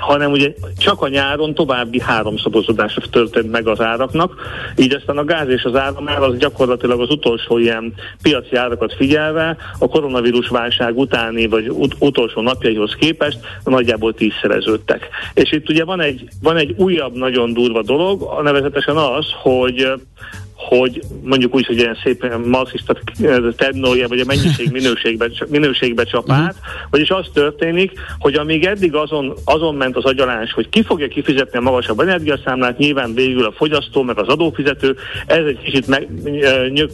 D: hanem ugye csak a nyáron további háromszorozódása történt meg az áraknak, így aztán a gáz és az áramár az gyakorlatilag az utolsó ilyen piaci árakat figyelve a koronavírus válság utáni vagy ut- utolsó napjaihoz képest nagyjából tízszereződtek. És itt ugye van egy, van egy újabb nagyon durva dolog, nevezetesen az, hogy hogy mondjuk úgy, hogy ilyen szép marxista terminológia, vagy a mennyiség [LAUGHS] minőségbe, minőségbe csap át, vagyis az történik, hogy amíg eddig azon, azon ment az agyalás, hogy ki fogja kifizetni a magasabb energiaszámlát, nyilván végül a fogyasztó, meg az adófizető, ez egy kicsit meg, nyög,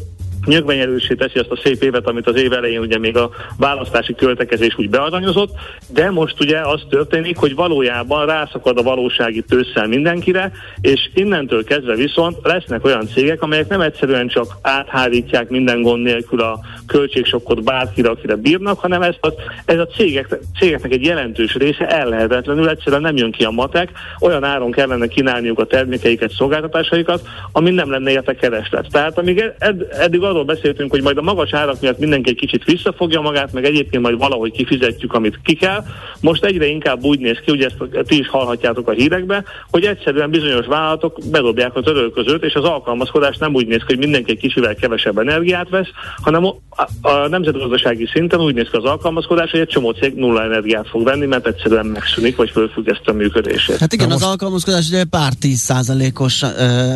D: nyögvenyelősé teszi azt a szép évet, amit az év elején ugye még a választási költekezés úgy bearanyozott, de most ugye az történik, hogy valójában rászakad a valósági tősszel mindenkire, és innentől kezdve viszont lesznek olyan cégek, amelyek nem egyszerűen csak áthárítják minden gond nélkül a költségsokkot bárkire, akire bírnak, hanem ezt az, ez a cégek, cégeknek egy jelentős része ellehetetlenül egyszerűen nem jön ki a matek, olyan áron kellene kínálniuk a termékeiket, szolgáltatásaikat, ami nem lenne érte kereslet. Tehát amíg ed, eddig arról beszéltünk, hogy majd a magas árak miatt mindenki egy kicsit visszafogja magát, meg egyébként majd valahogy kifizetjük, amit ki kell. Most egyre inkább úgy néz ki, hogy ezt ti is hallhatjátok a hírekbe, hogy egyszerűen bizonyos vállalatok bedobják a törölközőt, és az alkalmazkodás nem úgy néz ki, hogy mindenki egy kicsivel kevesebb energiát vesz, hanem a, a nemzetgazdasági szinten úgy néz ki az alkalmazkodás, hogy egy csomó cég nulla energiát fog venni, mert egyszerűen megszűnik, vagy fölfüggeszti a működését.
A: Hát igen, Na az most... alkalmazkodás ugye pár tíz százalékos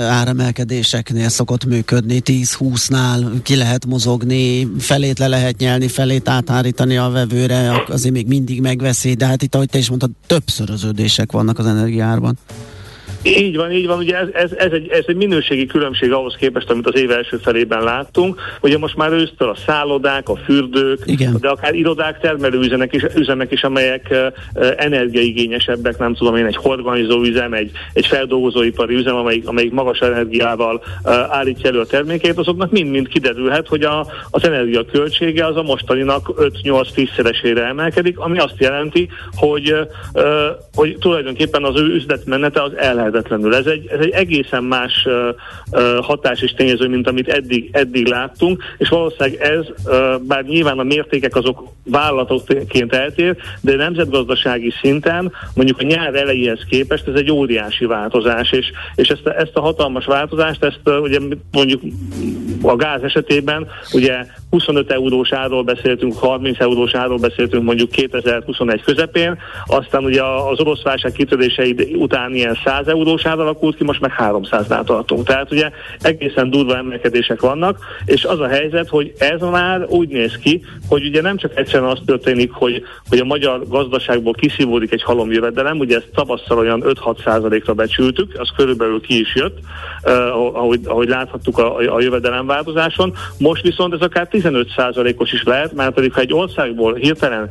A: áremelkedéseknél szokott működni, 10-20-nál ki lehet mozogni, felét le lehet nyelni, felét áthárítani a vevőre, azért még mindig megveszi, de hát itt, ahogy te is mondtad, többszöröződések vannak az energiárban.
D: Így van, így van. Ugye ez, ez, ez, egy, ez egy minőségi különbség ahhoz képest, amit az év első felében láttunk. Ugye most már ősztől a szállodák, a fürdők, Igen. de akár irodák, termelőüzemek is, üzemek is, amelyek uh, energiaigényesebbek, nem tudom én, egy horganizó üzem, egy, egy feldolgozóipari üzem, amelyik, amelyik magas energiával uh, állítja elő a termékét, azoknak mind-mind kiderülhet, hogy a, az energia költsége az a mostaninak 5-8-10 szeresére emelkedik, ami azt jelenti, hogy, uh, hogy tulajdonképpen az ő üzletmenete az el lehetetlenül. Ez egy, ez egy egészen más uh, uh, hatás és tényező, mint amit eddig, eddig láttunk, és valószínűleg ez, uh, bár nyilván a mértékek azok vállalatokként eltér, de nemzetgazdasági szinten mondjuk a nyár elejéhez képest ez egy óriási változás, és, és ezt, ezt a hatalmas változást, ezt uh, ugye mondjuk a gáz esetében ugye 25 eurós árról beszéltünk, 30 eurós árról beszéltünk mondjuk 2021 közepén, aztán ugye az orosz válság kitörései után ilyen 100 eurós ár alakult ki, most meg 300-nál tartunk. Tehát ugye egészen durva emelkedések vannak, és az a helyzet, hogy ez már úgy néz ki, hogy ugye nem csak egyszerűen az történik, hogy, hogy a magyar gazdaságból kiszívódik egy halomjövedelem, ugye ezt tavasszal olyan 5-6 százalékra becsültük, az körülbelül ki is jött, uh, ahogy, ahogy láthattuk a, a jövedelemváltozáson, most viszont ez akár 15%-os is lehet, mert pedig ha egy országból hirtelen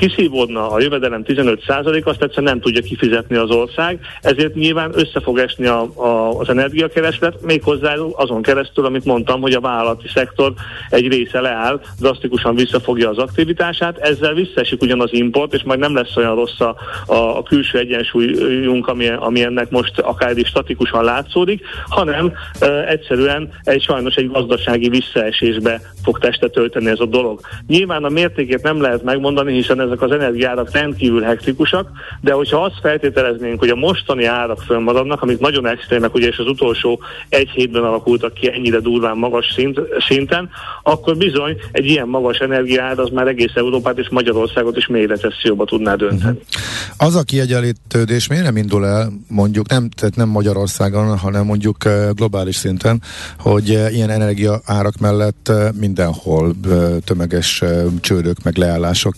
D: kiszívódna a jövedelem 15%, azt egyszerűen nem tudja kifizetni az ország, ezért nyilván össze fog esni a, a, az energiakereslet, méghozzá azon keresztül, amit mondtam, hogy a vállalati szektor egy része leáll, drasztikusan visszafogja az aktivitását, ezzel visszaesik ugyan az import, és majd nem lesz olyan rossz a, a, a külső egyensúlyunk, ami, ami ennek most akár is statikusan látszódik, hanem e, egyszerűen egy sajnos egy gazdasági visszaesésbe fog testet tölteni ez a dolog. Nyilván a mértékét nem lehet megmondani, hiszen ezek az energiárak rendkívül hektikusak, de hogyha azt feltételeznénk, hogy a mostani árak fönnmaradnak, amik nagyon extrémek, ugye és az utolsó egy hétben alakultak ki ennyire durván magas szint, szinten, akkor bizony egy ilyen magas energiád az már egész Európát és Magyarországot is mély recesszióba tudná dönteni. Uh-huh.
B: Az a kiegyenlítődés miért nem indul el, mondjuk nem, tehát nem Magyarországon, hanem mondjuk globális szinten, hogy ilyen energia árak mellett mindenhol tömeges csődök meg leállások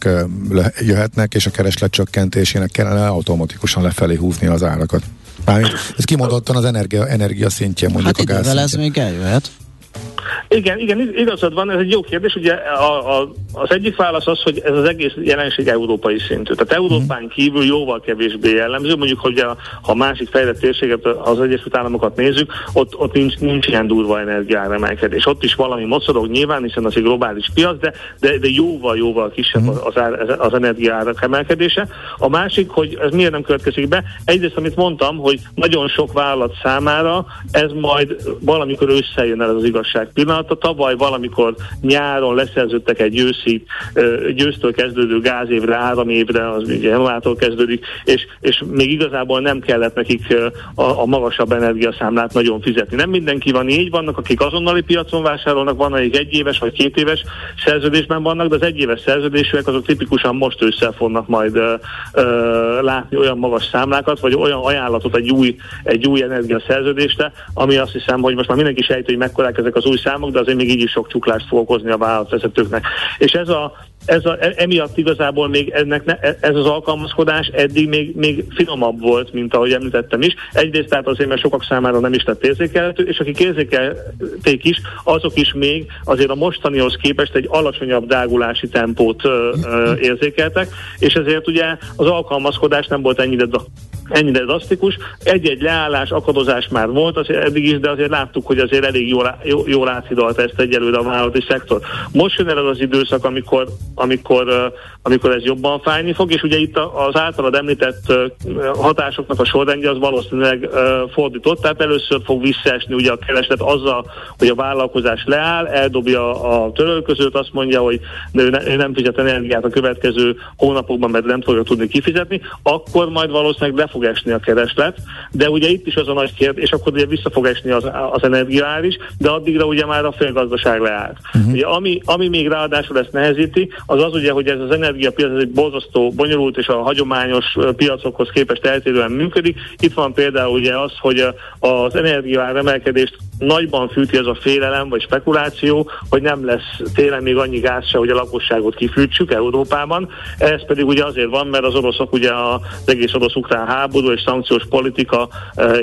B: le, jöhetnek, és a kereslet csökkentésének kellene automatikusan lefelé húzni az árakat. Mármint, ez kimondottan az energia, energia szintje, mondjuk
A: hát
B: a gáz
A: ez még eljöhet.
D: Igen, igen, igazad van, ez egy jó kérdés. Ugye a, a, az egyik válasz az, hogy ez az egész jelenség európai szintű. Tehát Európán kívül jóval kevésbé jellemző. Mondjuk, hogy a, ha másik fejlett térséget, az Egyesült Államokat nézzük, ott, ott nincs, nincs ilyen durva energiáremelkedés. Ott is valami mocorog nyilván, hiszen az egy globális piac, de, de, de jóval, jóval kisebb az, az, az energiárak emelkedése. A másik, hogy ez miért nem következik be, egyrészt, amit mondtam, hogy nagyon sok vállalat számára ez majd valamikor összejön el az igazság pillanata. Tavaly valamikor nyáron leszerződtek egy őszi, győztől kezdődő gázévre, áramévre, az ugye januártól kezdődik, és, és még igazából nem kellett nekik a, a magasabb energiaszámlát nagyon fizetni. Nem mindenki van így, vannak, akik azonnali piacon vásárolnak, van, akik egy éves vagy két éves szerződésben vannak, de az egy éves szerződésűek azok tipikusan most ősszel fognak majd ö, ö, látni olyan magas számlákat, vagy olyan ajánlatot egy új, egy új energiaszerződésre, ami azt hiszem, hogy most már mindenki sejti, hogy mekkorák ezek az új számok, de azért még így is sok csuklást fog okozni a vállalatvezetőknek. És ez a, ez a, e, emiatt igazából még ennek ne, ez az alkalmazkodás eddig még, még finomabb volt, mint ahogy említettem is. Egyrészt tehát azért, mert sokak számára nem is lett érzékelhető, és akik érzékelték is, azok is még azért a mostanihoz képest egy alacsonyabb drágulási tempót ö, ö, érzékeltek, és ezért ugye az alkalmazkodás nem volt ennyire ennyire drasztikus. Egy-egy leállás, akadozás már volt azért eddig is, de azért láttuk, hogy azért elég jól, jól áthidolt ezt egyelőre a vállalati szektor. Most jön el az időszak, amikor, amikor, amikor ez jobban fájni fog, és ugye itt az általad említett hatásoknak a sorrendje az valószínűleg fordított, tehát először fog visszaesni ugye a kereslet azzal, hogy a vállalkozás leáll, eldobja a törölközőt, azt mondja, hogy ő, ne, ő nem fizet energiát a következő hónapokban, mert nem fogja tudni kifizetni, akkor majd valószínűleg le fog esni a kereslet, de ugye itt is az a nagy kérdés, és akkor ugye vissza fog esni az, az energiaár is, de addigra ugye már a félgazdaság leállt. Uh-huh. Ugye ami, ami még ráadásul ezt nehezíti, az az ugye, hogy ez az energiapiac ez egy borzasztó bonyolult és a hagyományos piacokhoz képest eltérően működik. Itt van például ugye az, hogy az energiaár emelkedést nagyban fűti ez a félelem vagy spekuláció, hogy nem lesz télen még annyi gáz se, hogy a lakosságot kifűtsük Európában. Ez pedig ugye azért van, mert az oroszok ugye az egész orosz-ukrán háború és szankciós politika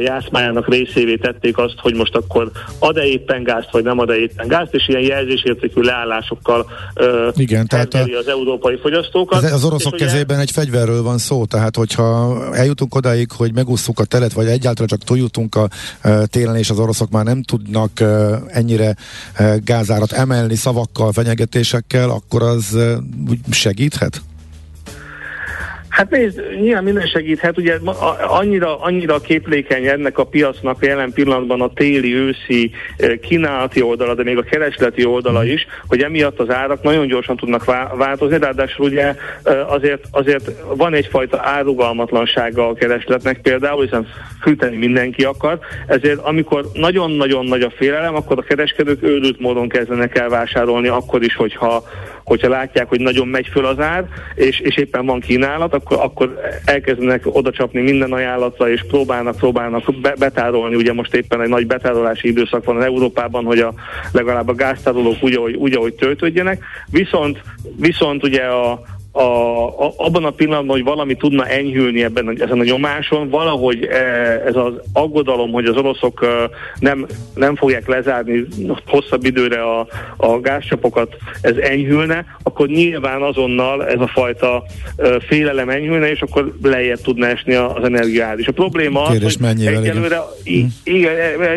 D: játszmájának részévé tették azt, hogy most akkor ad-e éppen gázt, vagy nem ad-e éppen gázt, és ilyen jelzésértékű leállásokkal
B: Igen, tehát a,
D: az európai fogyasztókat.
B: Az, az oroszok és kezében ugye, egy fegyverről van szó, tehát hogyha eljutunk odáig, hogy megúsztuk a telet, vagy egyáltalán csak túljutunk a télen, és az oroszok már nem tudnak ennyire gázárat emelni szavakkal, fenyegetésekkel, akkor az segíthet?
D: Hát nézd, nyilván minden segíthet, ugye annyira, annyira képlékeny ennek a piacnak jelen pillanatban a téli-őszi kínálati oldala, de még a keresleti oldala is, hogy emiatt az árak nagyon gyorsan tudnak változni, ráadásul ugye azért, azért van egyfajta árugalmatlansága a keresletnek például, hiszen fűteni mindenki akar, ezért amikor nagyon-nagyon nagy a félelem, akkor a kereskedők őrült módon kezdenek el vásárolni akkor is, hogyha hogyha látják, hogy nagyon megy föl az ár, és, és éppen van kínálat, akkor, akkor elkezdenek oda csapni minden ajánlatra, és próbálnak, próbálnak be, betárolni. Ugye most éppen egy nagy betárolási időszak van az Európában, hogy a, legalább a gáztárolók úgy, ahogy, úgy, ahogy töltődjenek. Viszont, viszont ugye a, a, a, abban a pillanatban, hogy valami tudna enyhülni ebben a, ezen a nyomáson, valahogy e, ez az aggodalom, hogy az oroszok e, nem, nem fogják lezárni hosszabb időre a, a gázcsapokat, ez enyhülne, akkor nyilván azonnal ez a fajta e, félelem enyhülne, és akkor lejjebb tudna esni az energiád. És a probléma az,
B: Kérdés,
D: hogy
B: mennyivel,
D: egyelőre, igen. igen,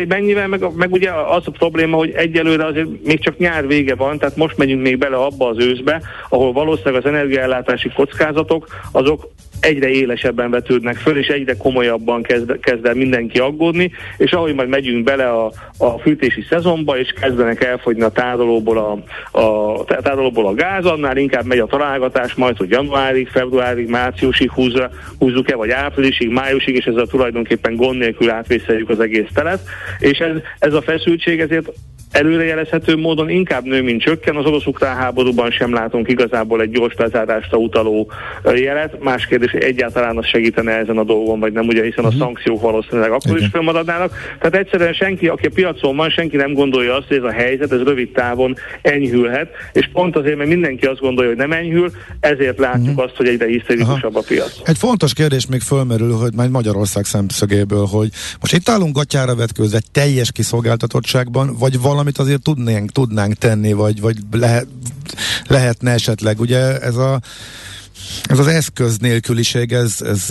D: mennyivel, meg, meg ugye az a probléma, hogy egyelőre azért még csak nyár vége van, tehát most megyünk még bele abba az őszbe, ahol valószínűleg az energiaellátási kockázatok azok egyre élesebben vetődnek föl, és egyre komolyabban kezd, kezd el mindenki aggódni, és ahogy majd megyünk bele a, a fűtési szezonba, és kezdenek elfogyni a tárolóból a, a, tárolóból a gáz, annál inkább megy a találgatás, majd, hogy januárig, februárig, márciusig húzza, húzzuk-e, vagy áprilisig, májusig, és ezzel tulajdonképpen gond nélkül átvészeljük az egész telet, és ez, ez a feszültség ezért előrejelezhető módon inkább nő, mint csökken. Az orosz-ukrán háborúban sem látunk igazából egy gyors lezárásra utaló jelet. Más kérdés, hogy egyáltalán az segítene ezen a dolgon, vagy nem, ugye, hiszen a uh-huh. szankciók valószínűleg akkor Igen. is fölmaradnának. Tehát egyszerűen senki, aki a piacon van, senki nem gondolja azt, hogy ez a helyzet, ez rövid távon enyhülhet, és pont azért, mert mindenki azt gondolja, hogy nem enyhül, ezért látjuk uh-huh. azt, hogy egyre hiszterikusabb a piac.
B: Egy fontos kérdés még fölmerül, hogy majd Magyarország szemszögéből, hogy most itt állunk gatyára vetkőzve teljes kiszolgáltatottságban, vagy valami valamit azért tudnánk, tudnánk tenni, vagy, vagy lehet, lehetne esetleg. Ugye ez a ez az eszköz nélküliség, ez, ez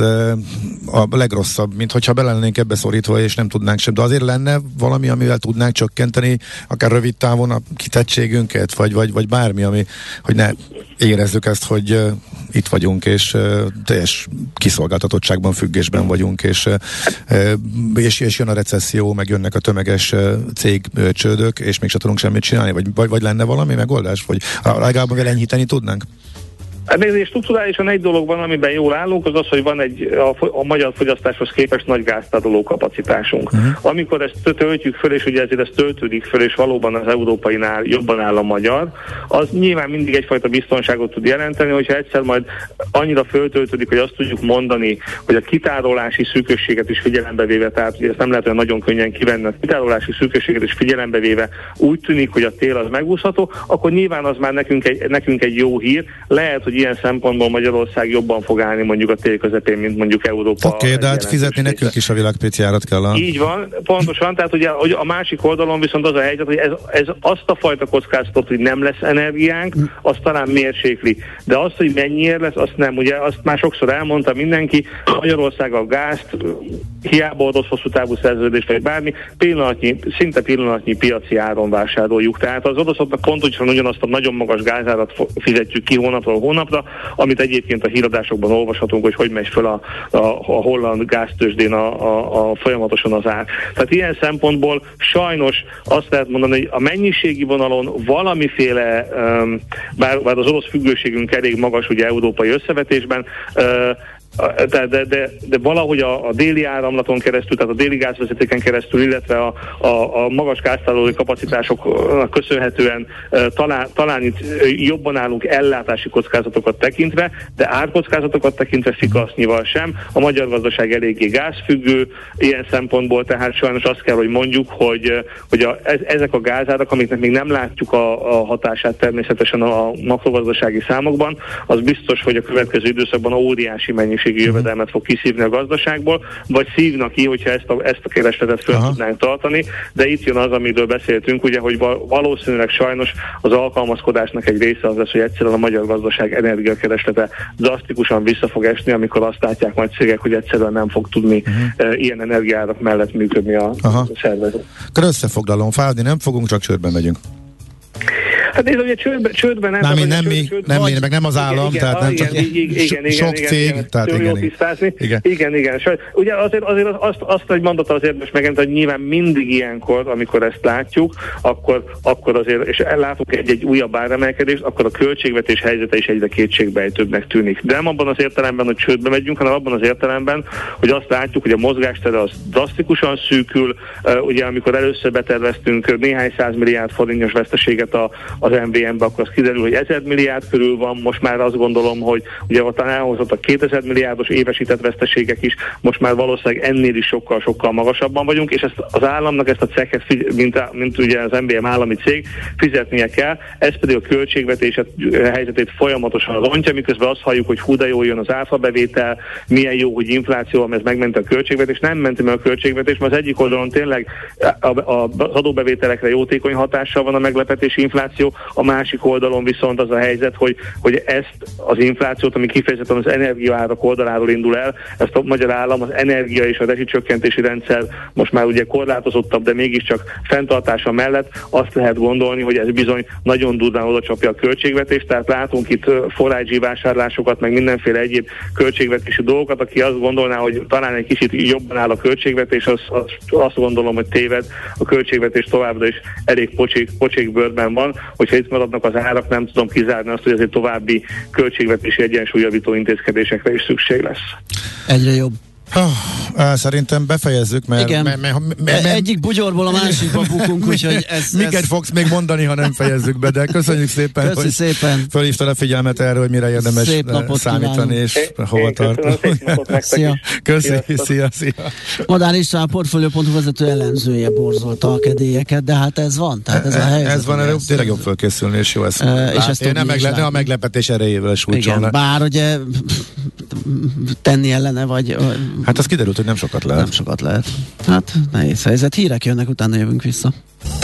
B: a legrosszabb, mint hogyha bele lennénk ebbe szorítva, és nem tudnánk sem. De azért lenne valami, amivel tudnánk csökkenteni, akár rövid távon a kitettségünket, vagy, vagy, vagy bármi, ami, hogy ne érezzük ezt, hogy itt vagyunk, és teljes kiszolgáltatottságban, függésben vagyunk, és, és, és jön a recesszió, meg jönnek a tömeges cég csődök, és még se tudunk semmit csinálni, vagy, vagy, vagy lenne valami megoldás, vagy legalább enyhíteni tudnánk?
D: Hát nézd, strukturálisan egy dolog van, amiben jól állunk, az az, hogy van egy a, a magyar fogyasztáshoz képest nagy gáztároló kapacitásunk. Uh-huh. Amikor ezt töltjük föl, és ugye ezért ez töltődik föl, és valóban az európainál jobban áll a magyar, az nyilván mindig egyfajta biztonságot tud jelenteni, hogyha egyszer majd annyira föltöltődik, hogy azt tudjuk mondani, hogy a kitárolási szűkösséget is figyelembe véve, tehát ezt nem lehet olyan nagyon könnyen kivenni, a kitárolási szűkösséget is figyelembe véve úgy tűnik, hogy a tél az megúszható, akkor nyilván az már nekünk egy, nekünk egy jó hír. Lehet, hogy ilyen szempontból Magyarország jobban fog állni mondjuk a tél közepén, mint mondjuk Európa.
B: Oké, okay, de hát fizetni nekünk is a világpiacjárat kell. A...
D: Így van, pontosan, tehát ugye hogy a másik oldalon viszont az a helyzet, hogy ez, ez azt a fajta kockázatot, hogy nem lesz energiánk, az talán mérsékli. De azt, hogy mennyiért lesz, azt nem. Ugye azt már sokszor elmondta mindenki, Magyarország a gázt, hiába adott hosszú távú szerződést, vagy bármi, pillanatnyi, szinte pillanatnyi piaci áron vásároljuk. Tehát az oroszoknak pontosan ugyanazt a nagyon magas gázárat fizetjük ki hónapról hónap, hónapra, amit egyébként a híradásokban olvashatunk, hogy hogy megy föl a, a, a holland gáztősdén a, a, a folyamatosan az ár. Tehát ilyen szempontból sajnos azt lehet mondani, hogy a mennyiségi vonalon valamiféle, bár, bár az orosz függőségünk elég magas ugye európai összevetésben, de, de, de, de valahogy a, a déli áramlaton keresztül, tehát a déli gázvezetéken keresztül, illetve a, a, a magas gáztárolói kapacitásoknak köszönhetően talán, talán itt jobban állunk ellátási kockázatokat tekintve, de árkockázatokat tekintve szikasznnyival sem. A magyar gazdaság eléggé gázfüggő ilyen szempontból, tehát sajnos azt kell, hogy mondjuk, hogy, hogy a, ezek a gázárak, amiknek még nem látjuk a, a hatását természetesen a makrogazdasági számokban, az biztos, hogy a következő időszakban óriási mennyiség minőségi mhm. jövedelmet fog kiszívni a gazdaságból, vagy szívnak ki, hogyha ezt a, ezt a keresletet föl Aha. tudnánk tartani, de itt jön az, amiről beszéltünk, ugye, hogy valószínűleg sajnos az alkalmazkodásnak egy része az lesz, hogy egyszerűen a magyar gazdaság energiakereslete drasztikusan vissza fog esni, amikor azt látják majd cégek, hogy egyszerűen nem fog tudni uh-huh. ilyen energiárak mellett működni a, a szervezet.
B: Akkor összefoglalom, fázni nem fogunk, csak csőrben megyünk.
D: Hát nézd, ugye csődben, csődben
B: nem, nem, nem, mi, nem vagy, mi, meg nem az állam, igen, tehát nem csak igen, igen, sok igen, cég, igen, tehát igen,
D: igen. igen. Igen, igen. Saj, ugye azért, azért azt, azt hogy mondott az érdemes megint, hogy nyilván mindig ilyenkor, amikor ezt látjuk, akkor, akkor azért, és ellátunk egy-egy újabb áremelkedést, akkor a költségvetés helyzete is egyre kétségbejtőbbnek tűnik. De nem abban az értelemben, hogy csődbe megyünk, hanem abban az értelemben, hogy azt látjuk, hogy a mozgástere az drasztikusan szűkül, ugye amikor először beterveztünk néhány százmilliárd forintos veszteséget a, az MVM-be, akkor az kiderül, hogy 1000 milliárd körül van, most már azt gondolom, hogy ugye ott elhozott a 2000 milliárdos évesített veszteségek is, most már valószínűleg ennél is sokkal-sokkal magasabban vagyunk, és ezt az államnak ezt a cekhet, mint, mint ugye az MVM állami cég, fizetnie kell, ez pedig a költségvetés helyzetét folyamatosan rontja, miközben azt halljuk, hogy hú, de jó jön az áfa bevétel, milyen jó, hogy infláció, ez megment a költségvetés, nem ment meg a költségvetés, mert az egyik oldalon tényleg az adóbevételekre jótékony hatással van a meglepetési infláció, a másik oldalon viszont az a helyzet, hogy, hogy ezt az inflációt, ami kifejezetten az energiaárak oldaláról indul el, ezt a magyar állam az energia és a rezsicsökkentési rendszer most már ugye korlátozottabb, de mégiscsak fenntartása mellett azt lehet gondolni, hogy ez bizony nagyon durván oda csapja a költségvetést, tehát látunk itt forrágyi vásárlásokat, meg mindenféle egyéb költségvetési dolgokat, aki azt gondolná, hogy talán egy kicsit jobban áll a költségvetés, az, az, azt gondolom, hogy téved, a költségvetés továbbra is elég pocsék, pocsék bőrben van, hogyha itt maradnak az árak, nem tudom kizárni azt, hogy ezért további költségvetési egyensúlyjavító intézkedésekre is szükség lesz.
A: Egyre jobb.
B: Oh, szerintem befejezzük, mert,
A: Igen.
B: mert, mert, mert, mert
A: egyik bugyorból a másikba bukunk, úgyhogy ez...
B: Miket
A: ez...
B: fogsz még mondani, ha nem fejezzük be, de köszönjük szépen,
A: Köszi
B: hogy
A: szépen.
B: fölhívtad a figyelmet erre, hogy mire érdemes
A: Szép napot
B: számítani,
A: kívánunk.
B: és
D: Én-
B: hova
D: köszönöm,
A: Szia.
B: Köszi, szia, szia.
A: Madár István, a Portfolio.hu vezető ellenzője borzolta a kedélyeket, de hát ez van, tehát ez a helyzet.
B: Ez van, erre tényleg jobb fölkészülni, és jó ezt
A: E, és
B: látni.
A: ezt
B: nem, megle- a meglepetés erejével sújtson
A: Igen, bár ugye tenni ellene, vagy
B: Hát az kiderült, hogy nem sokat lehet.
A: nem sokat lehet. Hát nehéz helyzet. Hírek jönnek, utána jövünk vissza.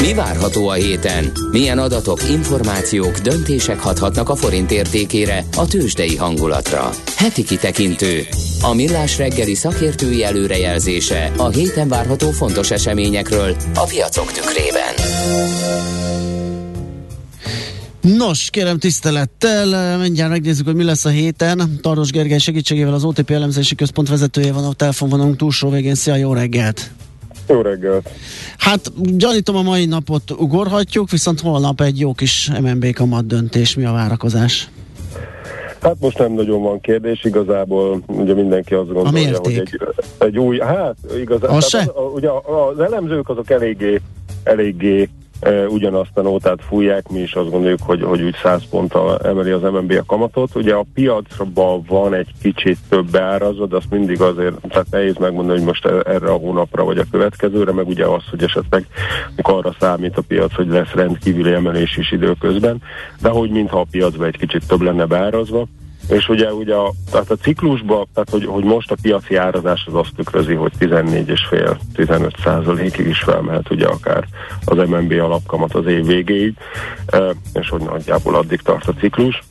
C: Mi várható a héten? Milyen adatok, információk, döntések hathatnak a forint értékére, a tőzsdei hangulatra? Heti kitekintő. A millás reggeli szakértői előrejelzése a héten várható fontos eseményekről a piacok tükrében.
A: Nos, kérem tisztelettel, mindjárt megnézzük, hogy mi lesz a héten. Tardos Gergely segítségével az OTP elemzési központ vezetője van a telefonvonalunk túlsó végén. Szia, jó reggelt!
E: Jó reggelt!
A: Hát gyanítom a mai napot ugorhatjuk, viszont holnap egy jó kis MNB kamat döntés. Mi a várakozás?
E: Hát most nem nagyon van kérdés, igazából ugye mindenki azt gondolja, hogy egy, egy új, hát igazából,
A: Az
E: ugye az elemzők azok eléggé, eléggé ugyanazt a nótát fújják, mi is azt gondoljuk, hogy, hogy úgy 100 ponttal emeli az MNB a kamatot. Ugye a piacban van egy kicsit több beárazva, de azt mindig azért, tehát nehéz megmondani, hogy most erre a hónapra vagy a következőre, meg ugye az, hogy esetleg arra számít a piac, hogy lesz rendkívüli emelés is időközben, de hogy mintha a piacban egy kicsit több lenne beárazva. És ugye, ugye a, tehát a ciklusban, tehát hogy, hogy most a piaci árazás az azt tükrözi, hogy 14,5-15 százalékig is felmehet ugye akár az MNB alapkamat az év végéig, e, és hogy nagyjából addig tart a ciklus.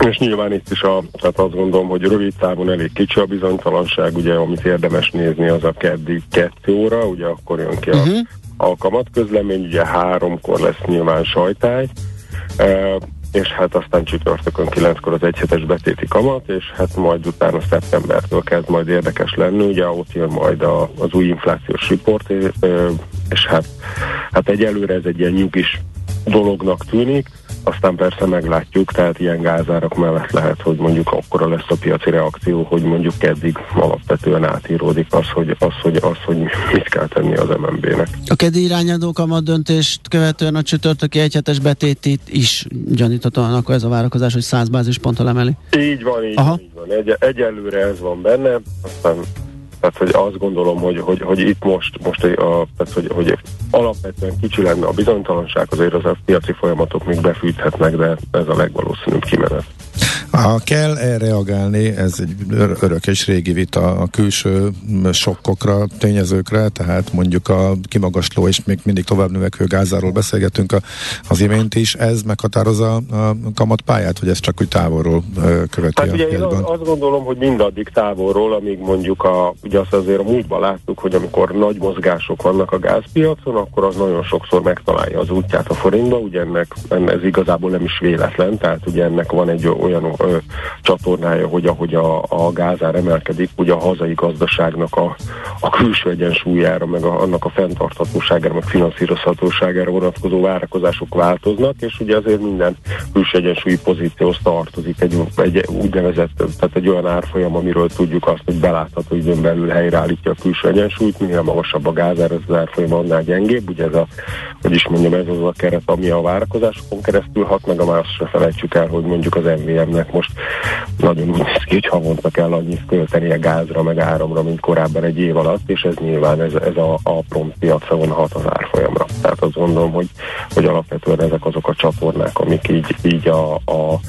E: És nyilván itt is a, tehát azt gondolom, hogy rövid távon elég kicsi a bizonytalanság, ugye amit érdemes nézni az a keddi kettő óra, ugye akkor jön ki a, uh-huh. a kamatközlemény, ugye háromkor lesz nyilván sajtály, e, és hát aztán csütörtökön kilenckor az egyhetes betéti kamat, és hát majd utána szeptembertől kezd majd érdekes lenni, ugye ott jön majd a, az új inflációs report, ö, és hát, hát egyelőre ez egy ilyen nyugis dolognak tűnik, aztán persze meglátjuk, tehát ilyen gázárak mellett lehet, hogy mondjuk akkora lesz a piaci reakció, hogy mondjuk keddig alapvetően átíródik az, hogy, az, hogy, az, hogy mit kell tenni az MNB-nek.
A: A kedi irányadó kamat döntést követően a csütörtöki egyhetes betétit is gyaníthatóan akkor ez a várakozás, hogy 100 bázisponttal emeli.
E: Így van, így,
A: Aha.
E: így van. Egy, egyelőre ez van benne, aztán tehát, hogy azt gondolom, hogy, hogy, hogy itt most, most a, tehát, hogy, hogy alapvetően kicsi lenne a bizonytalanság, azért az a piaci folyamatok még befűthetnek, de ez a legvalószínűbb kimenet.
B: Ha kell erre reagálni, ez egy ör- örök és régi vita a külső sokkokra, tényezőkre, tehát mondjuk a kimagasló és még mindig tovább növekvő gázáról beszélgetünk a, az imént is, ez meghatározza a kamatpályát, hogy ez csak úgy távolról követi
E: Tehát
B: a
E: ugye én azt gondolom, hogy mindaddig távolról, amíg mondjuk a, ugye azt azért a múltban láttuk, hogy amikor nagy mozgások vannak a gázpiacon, akkor az nagyon sokszor megtalálja az útját a forintba, ugye ennek, ennek ez igazából nem is véletlen, tehát ugye ennek van egy olyan ö, csatornája, hogy ahogy a, a gázár emelkedik, ugye a hazai gazdaságnak a, a külső egyensúlyára, meg a, annak a fenntarthatóságára, meg finanszírozhatóságára vonatkozó várakozások változnak, és ugye azért minden külső egyensúlyi pozícióhoz tartozik egy, egy úgynevezett, tehát egy olyan árfolyam, amiről tudjuk azt, hogy belátható időn belül helyreállítja a külső egyensúlyt, minél magasabb a gázár, ez az árfolyam annál gyengébb, ugye ez a, hogy is mondjam, ez az a keret, ami a várakozásokon keresztül hat, meg a más se felejtsük el, hogy mondjuk az MVM-nek most nagyon úgy néz ki, hogy havonta kell annyit költeni a gázra, meg áramra, mint korábban egy év alatt, és ez nyilván ez, ez a, a prompt piacon hat az árfolyamra. Tehát azt gondolom, hogy, hogy alapvetően ezek azok a csatornák, amik így, így a, a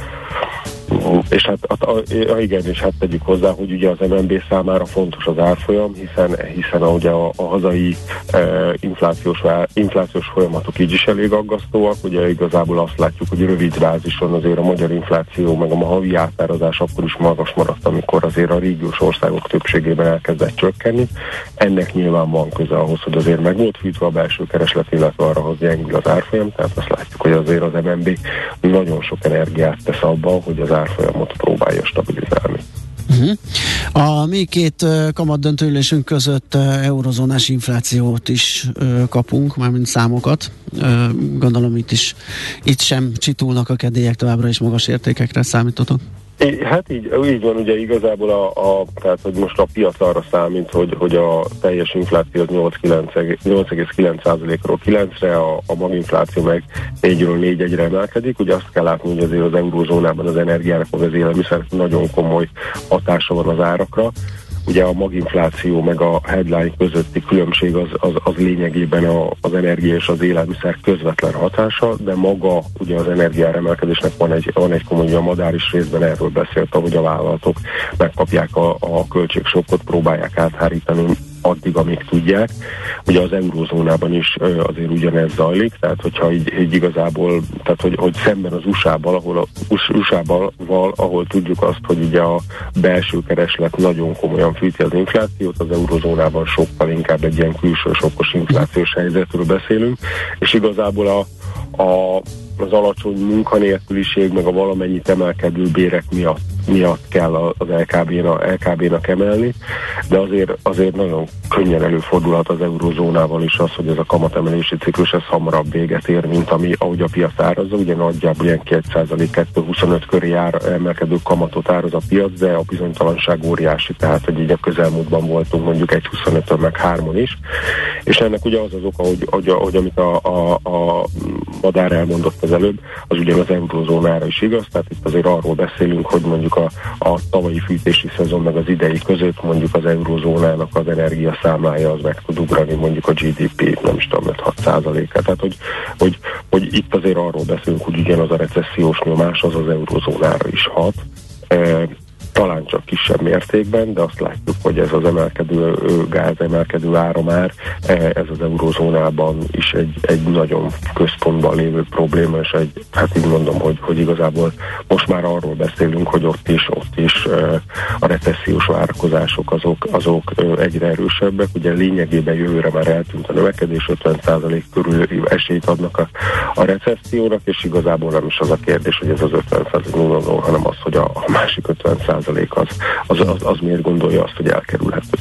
E: és hát a, a, a, igen, és hát tegyük hozzá, hogy ugye az MNB számára fontos az árfolyam, hiszen, hiszen a, ugye a, a hazai e, inflációs, inflációs folyamatok így is elég aggasztóak, ugye igazából azt látjuk, hogy rövid bázison azért a magyar infláció, meg a havi átárazás akkor is magas maradt, amikor azért a régiós országok többségében elkezdett csökkenni. Ennek nyilván van köze ahhoz, hogy azért meg volt fűtve a belső kereslet, illetve arra, hogy gyengül az árfolyam, tehát azt látjuk, hogy azért az MNB nagyon sok energiát tesz abban, hogy az árfolyamot próbálja stabilizálni.
A: Uh-huh. A mi két kamat döntőülésünk között uh, eurozónás inflációt is uh, kapunk, mármint számokat. Gondolom itt is itt sem csitulnak a kedélyek, továbbra is magas értékekre számítotok.
E: Hát így, így van, ugye igazából a, a, tehát, hogy most a piac arra számít, hogy, hogy a teljes infláció az 8,9%-ról 9-re, a, a maginfláció meg 4-ről 4-1-re emelkedik. Ugye azt kell látni, hogy azért az eurózónában az energiának, az élelmiszer nagyon komoly hatása van az árakra ugye a maginfláció meg a headline közötti különbség az, az, az lényegében a, az energia és az élelmiszer közvetlen hatása, de maga ugye az energiáremelkedésnek van egy, van egy komoly, a madár is részben erről beszélt, hogy a vállalatok megkapják a, a költségsokkot, próbálják áthárítani addig, amíg tudják. Ugye az eurózónában is azért ugyanez zajlik, tehát hogyha így, így igazából, tehát hogy, hogy szemben az USA-val, ahol, a, USA-val, ahol tudjuk azt, hogy ugye a belső kereslet nagyon komolyan fűti az inflációt, az eurozónában sokkal inkább egy ilyen külső sokkos inflációs helyzetről beszélünk, és igazából a, a az alacsony munkanélküliség, meg a valamennyit emelkedő bérek miatt miatt kell az LKB-nak, LKB-nak emelni, de azért, azért nagyon könnyen előfordulhat az eurozónával is az, hogy ez a kamatemelési ciklus ez hamarabb véget ér, mint ami ahogy a piac árazza, ugye nagyjából ilyen 2%-2-25 köré ár, emelkedő kamatot áraz a piac, de a bizonytalanság óriási, tehát hogy így a közelmúltban voltunk mondjuk egy 25 meg 3 is, és ennek ugye az az oka, hogy, hogy, hogy amit a, a, a Madár elmondott előbb, az ugye az eurozónára is igaz, tehát itt azért arról beszélünk, hogy mondjuk a, a tavalyi fűtési szezon meg az idei között mondjuk az eurozónának az energia számlája az meg tud ugrani mondjuk a GDP, nem is tudom, 6 százaléka. Tehát, hogy, hogy, hogy itt azért arról beszélünk, hogy ugyanaz a recessziós nyomás az az eurozónára is hat. Talán csak kisebb mértékben, de azt látjuk, hogy ez az emelkedő gáz, emelkedő áramár, e, ez az eurozónában is egy, egy nagyon központban lévő probléma, és egy, hát így mondom, hogy, hogy igazából most már arról beszélünk, hogy ott is, ott is a recessziós várakozások azok, azok egyre erősebbek. Ugye lényegében jövőre már eltűnt a növekedés, 50% körül esélyt adnak a, a recessziónak, és igazából nem is az a kérdés, hogy ez az 50% nulla, hanem az, hogy a, a másik 50% százalék az, az, az, az miért gondolja azt, hogy elkerülhető.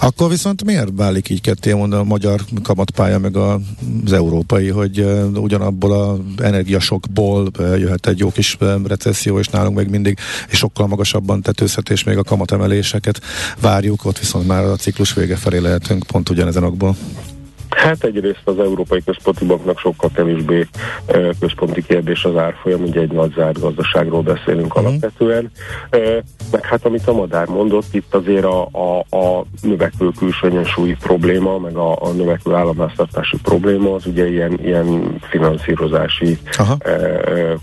B: Akkor viszont miért válik így ketté mondani a magyar kamatpálya meg az európai, hogy ugyanabból az energiasokból jöhet egy jó kis recesszió, és nálunk még mindig és sokkal magasabban tetőzhet, és még a kamatemeléseket várjuk, ott viszont már a ciklus vége felé lehetünk pont ugyanezen okból.
E: Hát egyrészt az Európai Központi Banknak sokkal kevésbé központi kérdés az árfolyam, ugye egy nagy zárt gazdaságról beszélünk uh-huh. alapvetően. Meg hát amit a Madár mondott, itt azért a, a, a növekvő külső egyensúlyi probléma, meg a, a növekvő államháztartási probléma, az ugye ilyen, ilyen finanszírozási e,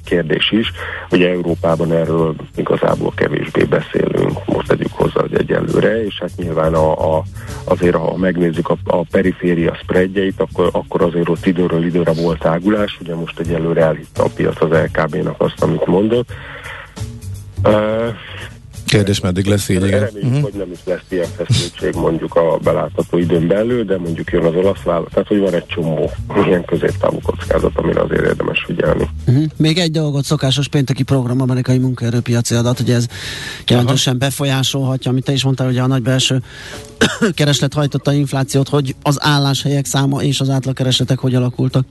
E: kérdés is. Ugye Európában erről igazából kevésbé beszélünk, most tegyük hozzá, hogy egyelőre, és hát nyilván a, a, azért, ha megnézzük a, a periféria spreadjeit, akkor, akkor azért ott időről időre volt águlás, ugye most egyelőre elhitte a piac az LKB-nak azt, amit mondott.
B: Kérdés, meddig lesz így, igen.
E: Reméljük, uh-huh. hogy nem is lesz ilyen feszültség mondjuk a belátható időn belül, de mondjuk jön az olasz vállalat, tehát hogy van egy csomó ilyen középtávú kockázat, amire azért érdemes figyelni.
A: Uh-huh. Még egy dolgot, szokásos pénteki program, amerikai munkaerőpiaci adat, hogy ez jelentősen befolyásolhatja, amit te is mondtál, hogy a nagy belső [COUGHS] kereslet hajtotta a inflációt, hogy az álláshelyek száma és az átlagkeresletek hogy alakultak?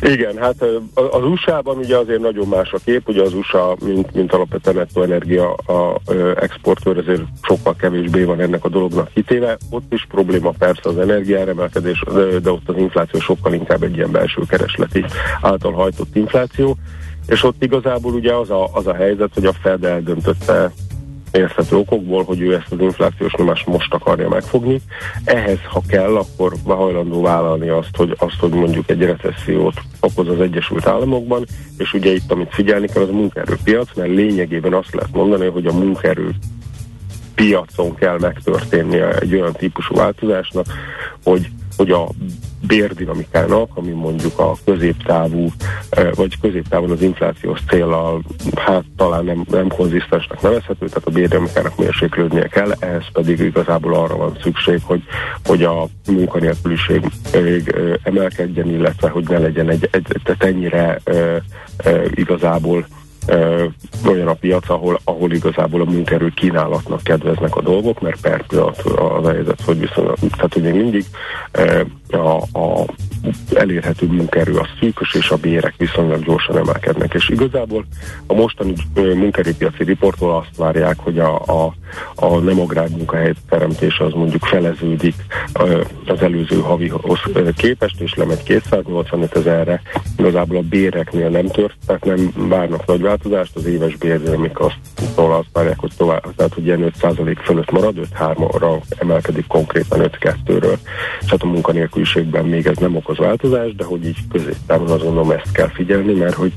E: Igen, hát az USA-ban ugye azért nagyon más a kép, ugye az USA, mint, mint alapvetően nettoenergia a exportőr, ezért sokkal kevésbé van ennek a dolognak hitéve. Ott is probléma persze az energiáremelkedés, de ott az infláció sokkal inkább egy ilyen belső keresleti által hajtott infláció, és ott igazából ugye az a, az a helyzet, hogy a Fed eldöntötte érthető okokból, hogy ő ezt az inflációs nyomást most akarja megfogni. Ehhez, ha kell, akkor hajlandó vállalni azt, hogy, azt, hogy mondjuk egy recessziót okoz az Egyesült Államokban, és ugye itt, amit figyelni kell, az a munkaerőpiac, mert lényegében azt lehet mondani, hogy a munkaerő piacon kell megtörténnie egy olyan típusú változásnak, hogy, hogy a bérdinamikának, ami mondjuk a középtávú, vagy középtávon az inflációs célral hát talán nem, nem konzisztensnek nevezhető, tehát a bérdinamikának mérséklődnie kell, ehhez pedig igazából arra van szükség, hogy, hogy a munkanélküliség emelkedjen, illetve hogy ne legyen egy, egy, egy ennyire igazából olyan a piac, ahol, ahol igazából a munkerő kínálatnak kedveznek a dolgok, mert per az helyzet, hogy viszont, tehát hogy még mindig a, a elérhető munkerő az szűkös, és a bérek viszonylag gyorsan emelkednek. És igazából a mostani munkerőpiaci riportból azt várják, hogy a, a, a nem agrár munkahely teremtése az mondjuk feleződik az előző havihoz képest, és lemegy 285 ezerre. Igazából a béreknél nem tört, tehát nem várnak nagy változást, az éves bérdőmik azt, azt várják, hogy tovább, tehát hogy ilyen 5% fölött marad, 5-3-ra emelkedik konkrétan 5-2-ről. És hát a munkanélküliségben még ez nem okoz változást, de hogy így középtávon azt gondolom ezt kell figyelni, mert hogy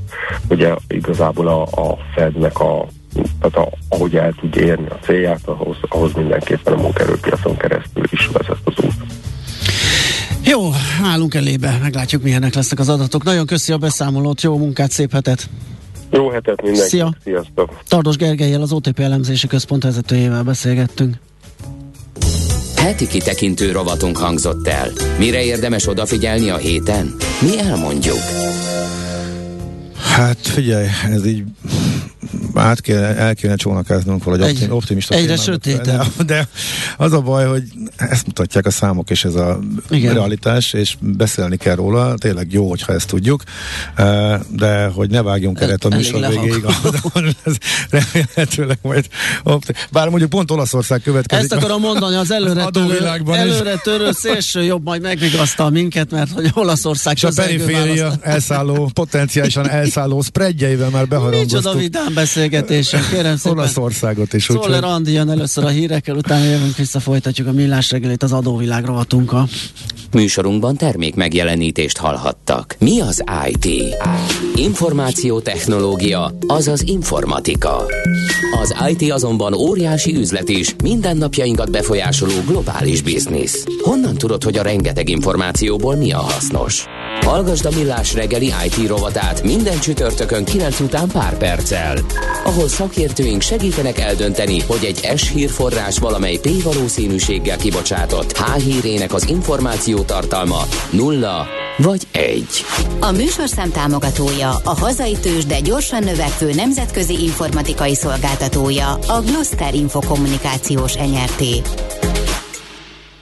E: ugye igazából a, a Fednek a tehát a, ahogy el tudja érni a célját, ahhoz, ahhoz mindenképpen a munkaerőpiacon keresztül is vezet az út.
A: Jó, állunk elébe, meglátjuk milyenek lesznek az adatok. Nagyon köszi a beszámolót, jó munkát, szép hetet!
E: Jó hetet mindenkinek,
A: Szia.
E: sziasztok!
A: Tardos Gergelyel, az OTP elemzési központ vezetőjével beszélgettünk.
C: Heti kitekintő rovatunk hangzott el. Mire érdemes odafigyelni a héten? Mi elmondjuk.
B: Hát figyelj, ez így át kéne, el kéne csónakáznunk valahogy Egy, optimista
A: Egyre sötétebb.
B: De, de az a baj, hogy ezt mutatják a számok, és ez a Igen. realitás, és beszélni kell róla, tényleg jó, hogyha ezt tudjuk, de hogy ne vágjunk eret a műsor végéig, ez remélhetőleg majd bár mondjuk pont Olaszország következik.
A: Ezt akarom mondani, az előre törő, előre törő szélső jobb majd megvigasztal minket, mert hogy Olaszország
B: és a periféria elszálló, potenciálisan elszálló spreadjeivel már beharangoztuk.
A: Micsoda vidám beszélgetésen, kérem szépen.
B: Olaszországot is.
A: Szóval Andi jön először a hírekkel, utána jövünk vissza, folytatjuk a millás reggelét az adóvilág rovatunkkal.
C: Műsorunkban termék megjelenítést hallhattak. Mi az IT? Információtechnológia, azaz informatika. Az IT azonban óriási üzlet is, mindennapjainkat befolyásoló globális biznisz. Honnan tudod, hogy a rengeteg információból mi a hasznos? Hallgasd a Millás reggeli IT rovatát minden csütörtökön 9 után pár perccel, ahol szakértőink segítenek eldönteni, hogy egy S hírforrás valamely P valószínűséggel kibocsátott H hírének az információ tartalma nulla vagy egy.
F: A műsorszám támogatója, a hazai tős, de gyorsan növekvő nemzetközi informatikai szolgáltatója, a Gloster Infokommunikációs NRT.